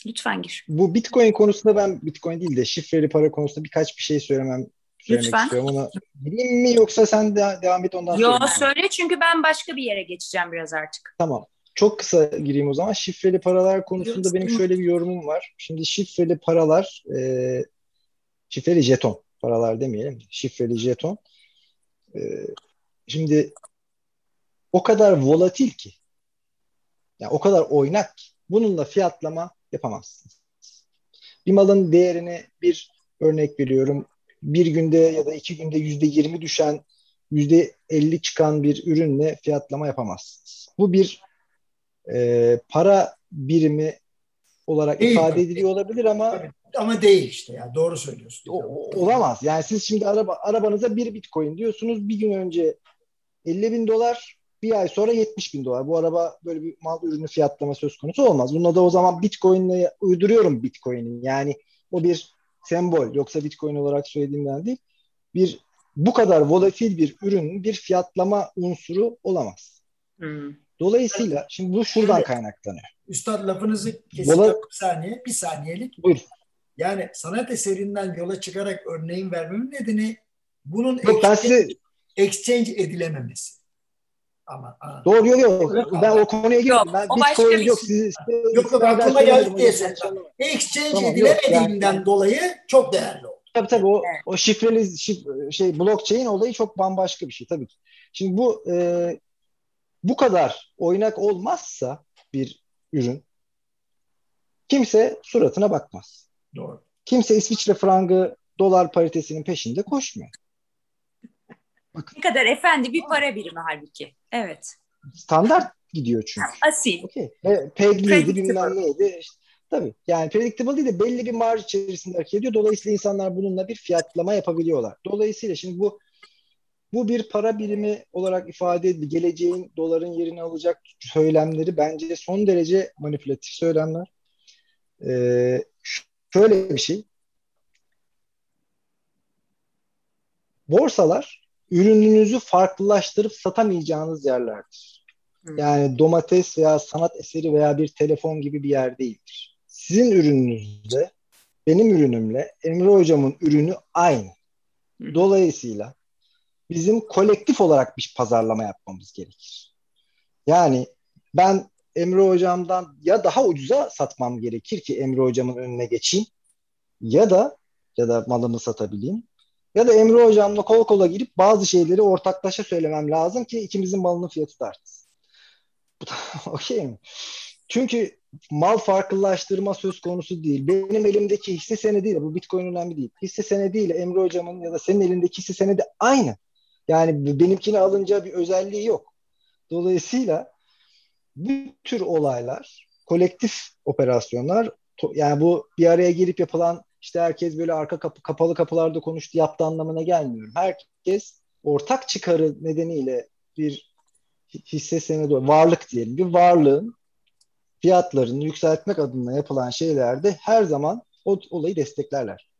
Lütfen gir. Bu Bitcoin konusunda ben Bitcoin değil de şifreli para konusunda birkaç bir şey söylemem Lütfen. Ona gireyim mi yoksa sen de devam et ondan sonra? Yok söyle çünkü ben başka bir yere geçeceğim biraz artık. Tamam. Çok kısa gireyim o zaman. Şifreli paralar konusunda Yok, benim şöyle bir yorumum var. Şimdi şifreli paralar, e, şifreli jeton paralar demeyelim. Şifreli jeton. E, şimdi o kadar volatil ki, yani o kadar oynak ki bununla fiyatlama yapamazsınız. Bir malın değerini bir örnek veriyorum bir günde ya da iki günde yüzde yirmi düşen, yüzde elli çıkan bir ürünle fiyatlama yapamazsınız. Bu bir e, para birimi olarak değil, ifade ediliyor olabilir ama tabii, ama değil işte ya doğru söylüyorsun. O, olamaz. Yani siz şimdi araba arabanıza bir bitcoin diyorsunuz. Bir gün önce 50 bin dolar bir ay sonra 70 bin dolar. Bu araba böyle bir mal ürünü fiyatlama söz konusu olmaz. Bunda da o zaman bitcoin'le uyduruyorum bitcoin'i. Yani o bir sembol yoksa Bitcoin olarak söylediğimden değil bir bu kadar volatil bir ürünün bir fiyatlama unsuru olamaz. Hmm. Dolayısıyla şimdi bu şuradan şimdi, kaynaklanıyor. Üstad lafınızı keseceğim Vola... bir saniye, bir saniyelik. Buyur. Yani sanat eserinden yola çıkarak örneğin vermemin nedeni bunun yok, exchange, size... exchange edilememesi. Ama, aa. Doğru yok yok. Ben o konuya girdim. Ben Bitcoin yok. Siz, siz, yok yok aklıma geldi diye Exchange tamam, edilemediğinden yani, dolayı çok değerli oldu. Tabii tabii o, o şifreli şif, şey blockchain olayı çok bambaşka bir şey tabii ki. Şimdi bu e, bu kadar oynak olmazsa bir ürün kimse suratına bakmaz. Doğru. Kimse İsviçre frangı dolar paritesinin peşinde koşmuyor. Bakın. Ne kadar efendi bir para birimi halbuki. Evet. Standart gidiyor çünkü. Asil. Okay. Pegliydi bilmem neydi. İşte, tabii yani predictable değil de belli bir marj içerisinde hareket ediyor. Dolayısıyla insanlar bununla bir fiyatlama yapabiliyorlar. Dolayısıyla şimdi bu bu bir para birimi olarak ifade edildi. Geleceğin doların yerini alacak söylemleri bence son derece manipülatif söylemler. Ee, şöyle bir şey. Borsalar ürününüzü farklılaştırıp satamayacağınız yerlerdir. Hı. Yani domates veya sanat eseri veya bir telefon gibi bir yer değildir. Sizin ürününüzde benim ürünümle Emre Hocam'ın ürünü aynı. Dolayısıyla bizim kolektif olarak bir pazarlama yapmamız gerekir. Yani ben Emre hocamdan ya daha ucuza satmam gerekir ki Emre hocamın önüne geçeyim ya da ya da malımı satabileyim. Ya da Emre hocamla kol kola girip bazı şeyleri ortaklaşa söylemem lazım ki ikimizin malının fiyatı da artsın. Okey mi? Çünkü mal farklılaştırma söz konusu değil. Benim elimdeki hisse senediyle bu Bitcoin önemli değil. Hisse senediyle Emre hocamın ya da senin elindeki hisse senedi aynı. Yani benimkini alınca bir özelliği yok. Dolayısıyla bu tür olaylar, kolektif operasyonlar yani bu bir araya gelip yapılan işte herkes böyle arka kapı, kapalı kapılarda konuştu yaptı anlamına gelmiyor. Herkes ortak çıkarı nedeniyle bir hisse senedi varlık diyelim bir varlığın fiyatlarını yükseltmek adına yapılan şeylerde her zaman o olayı desteklerler.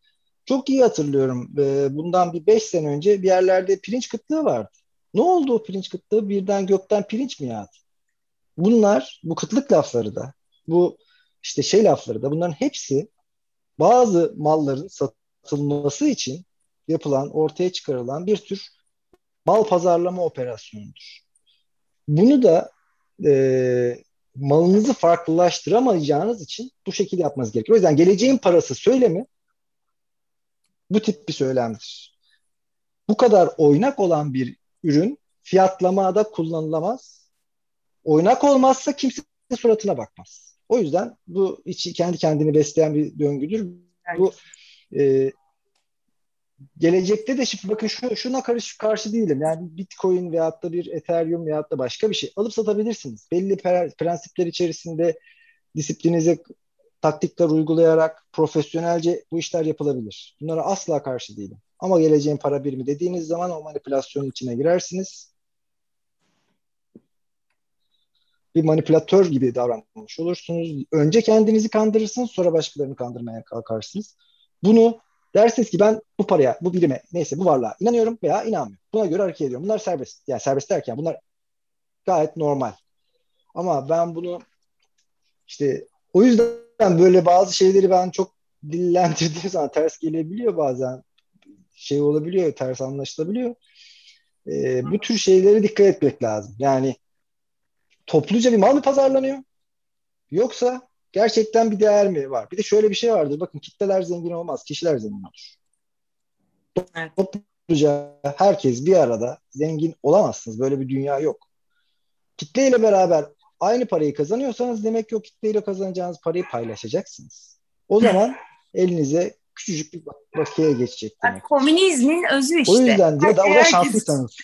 Çok iyi hatırlıyorum. Bundan bir beş sene önce bir yerlerde pirinç kıtlığı vardı. Ne oldu o pirinç kıtlığı? Birden gökten pirinç mi yağdı? Bunlar, bu kıtlık lafları da, bu işte şey lafları da bunların hepsi bazı malların satılması için yapılan, ortaya çıkarılan bir tür mal pazarlama operasyonudur. Bunu da e, malınızı farklılaştıramayacağınız için bu şekilde yapmanız gerekiyor. O yüzden geleceğin parası söylemi bu tip bir söylemdir. Bu kadar oynak olan bir ürün fiyatlamada kullanılamaz. Oynak olmazsa kimse suratına bakmaz. O yüzden bu içi kendi kendini besleyen bir döngüdür. Evet. Bu e, gelecekte de şimdi bakın şu, şuna karşı, karşı değilim. Yani Bitcoin veyahut da bir Ethereum veyahut da başka bir şey alıp satabilirsiniz. Belli prensipler içerisinde disiplinize taktikler uygulayarak profesyonelce bu işler yapılabilir. Bunlara asla karşı değilim. Ama geleceğin para birimi dediğiniz zaman o manipülasyonun içine girersiniz. Bir manipülatör gibi davranmış olursunuz. Önce kendinizi kandırırsınız, sonra başkalarını kandırmaya kalkarsınız. Bunu dersiniz ki ben bu paraya, bu birime, neyse bu varlığa inanıyorum veya inanmıyorum. Buna göre hareket ediyorum. Bunlar serbest. Yani serbest derken bunlar gayet normal. Ama ben bunu işte o yüzden böyle bazı şeyleri ben çok dillendirdiğim zaman ters gelebiliyor bazen. Şey olabiliyor, ters anlaşılabiliyor. Ee, bu tür şeylere dikkat etmek lazım. Yani topluca bir mal mı pazarlanıyor? Yoksa gerçekten bir değer mi var? Bir de şöyle bir şey vardır. Bakın kitleler zengin olmaz, kişiler zengin olur. Evet. Topluca herkes bir arada zengin olamazsınız. Böyle bir dünya yok. Kitleyle beraber aynı parayı kazanıyorsanız demek ki o kitleyle kazanacağınız parayı paylaşacaksınız. O zaman elinize küçücük bir bakiye geçecek demek. Komünizmin özü işte. O yüzden diyor da o da şanslıysanız.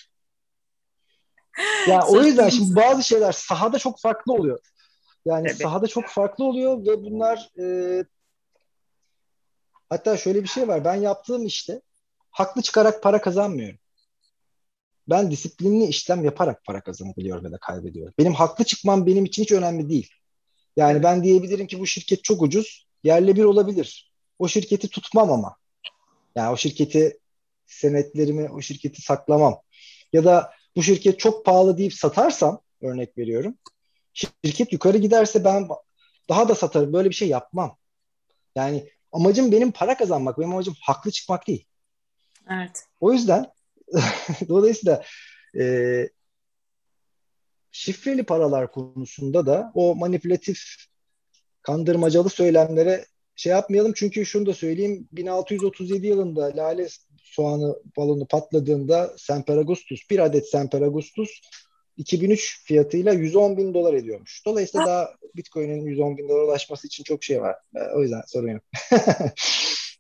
Yani o yüzden şimdi bazı şeyler sahada çok farklı oluyor. Yani Tabii. sahada çok farklı oluyor ve bunlar e, hatta şöyle bir şey var. Ben yaptığım işte haklı çıkarak para kazanmıyorum. Ben disiplinli işlem yaparak para kazanabiliyorum ya da kaybediyorum. Benim haklı çıkmam benim için hiç önemli değil. Yani ben diyebilirim ki bu şirket çok ucuz, yerle bir olabilir. O şirketi tutmam ama. Yani o şirketi senetlerimi, o şirketi saklamam. Ya da bu şirket çok pahalı deyip satarsam, örnek veriyorum. Şirket yukarı giderse ben daha da satarım. Böyle bir şey yapmam. Yani amacım benim para kazanmak. Benim amacım haklı çıkmak değil. Evet. O yüzden dolayısıyla e, şifreli paralar konusunda da o manipülatif kandırmacalı söylemlere şey yapmayalım çünkü şunu da söyleyeyim 1637 yılında lale soğanı balonu patladığında Semperagustus bir adet Semperagustus 2003 fiyatıyla 110 bin dolar ediyormuş. Dolayısıyla daha Bitcoin'in 110 bin dolar ulaşması için çok şey var. Ee, o yüzden sorun yok.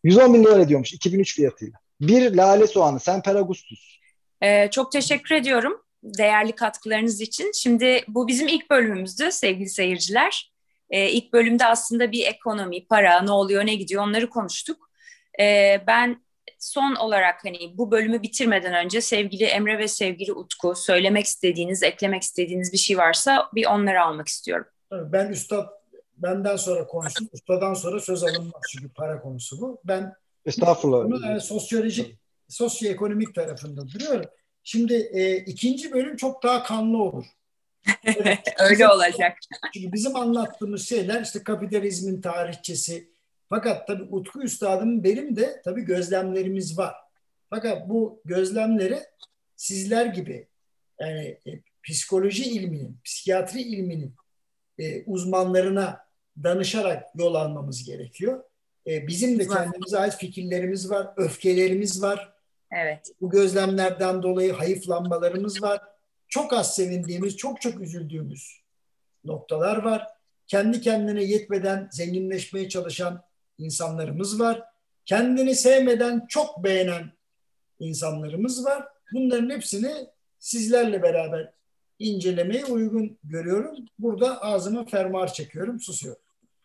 110 bin dolar ediyormuş 2003 fiyatıyla. Bir lale soğanı Semperagustus. Ee, çok teşekkür ediyorum değerli katkılarınız için. Şimdi bu bizim ilk bölümümüzdü sevgili seyirciler. Ee, ilk bölümde aslında bir ekonomi, para, ne oluyor, ne gidiyor onları konuştuk. Ee, ben son olarak hani bu bölümü bitirmeden önce sevgili Emre ve sevgili Utku söylemek istediğiniz, eklemek istediğiniz bir şey varsa bir onları almak istiyorum. Ben üstad benden sonra konuştum. Ustadan sonra söz alınmaz çünkü para konusu bu. Ben Estağfurullah. Bunu yani sosyolojik, sosyoekonomik tarafında duruyorum. Şimdi e, ikinci bölüm çok daha kanlı olur. Evet, Öyle bizim, olacak. Çünkü bizim anlattığımız şeyler işte kapitalizmin tarihçesi, fakat tabii Utku Üstad'ım benim de tabii gözlemlerimiz var. Fakat bu gözlemleri sizler gibi yani e, psikoloji ilminin, psikiyatri ilminin e, uzmanlarına danışarak yol almamız gerekiyor. E, bizim de kendimize ait fikirlerimiz var, öfkelerimiz var. Evet. Bu gözlemlerden dolayı hayıflanmalarımız var. Çok az sevindiğimiz, çok çok üzüldüğümüz noktalar var. Kendi kendine yetmeden zenginleşmeye çalışan insanlarımız var. Kendini sevmeden çok beğenen insanlarımız var. Bunların hepsini sizlerle beraber incelemeye uygun görüyorum. Burada ağzıma fermuar çekiyorum, susuyorum.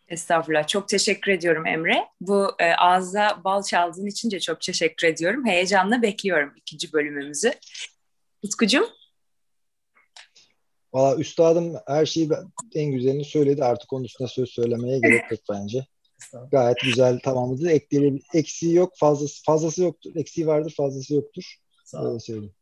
Estağfurullah. Çok teşekkür ediyorum Emre. Bu e, ağza bal çaldığın için de çok teşekkür ediyorum. Heyecanla bekliyorum ikinci bölümümüzü. Utkucuğum? Valla üstadım her şeyi en güzelini söyledi. Artık onun üstüne söz söylemeye gerek yok bence. Gayet güzel tamamladı. Ekleri, eksiği yok, fazlası, fazlası yoktur. Eksiği vardır, fazlası yoktur. Sağ Öyle söyleyeyim.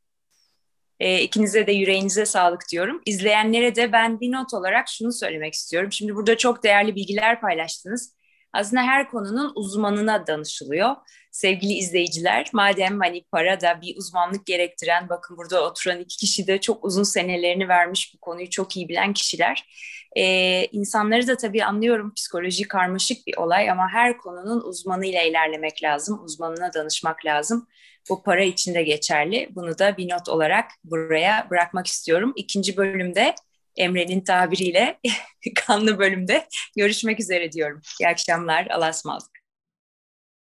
E, ikinize de yüreğinize sağlık diyorum. İzleyenlere de ben bir not olarak şunu söylemek istiyorum. Şimdi burada çok değerli bilgiler paylaştınız. Aslında her konunun uzmanına danışılıyor. Sevgili izleyiciler, madem hani para da bir uzmanlık gerektiren, bakın burada oturan iki kişi de çok uzun senelerini vermiş bu konuyu çok iyi bilen kişiler. Ee, insanları da tabii anlıyorum psikoloji karmaşık bir olay ama her konunun uzmanıyla ilerlemek lazım, uzmanına danışmak lazım. Bu para için de geçerli. Bunu da bir not olarak buraya bırakmak istiyorum. İkinci bölümde Emre'nin tabiriyle kanlı bölümde görüşmek üzere diyorum. İyi akşamlar. Allah'a ısmarladık.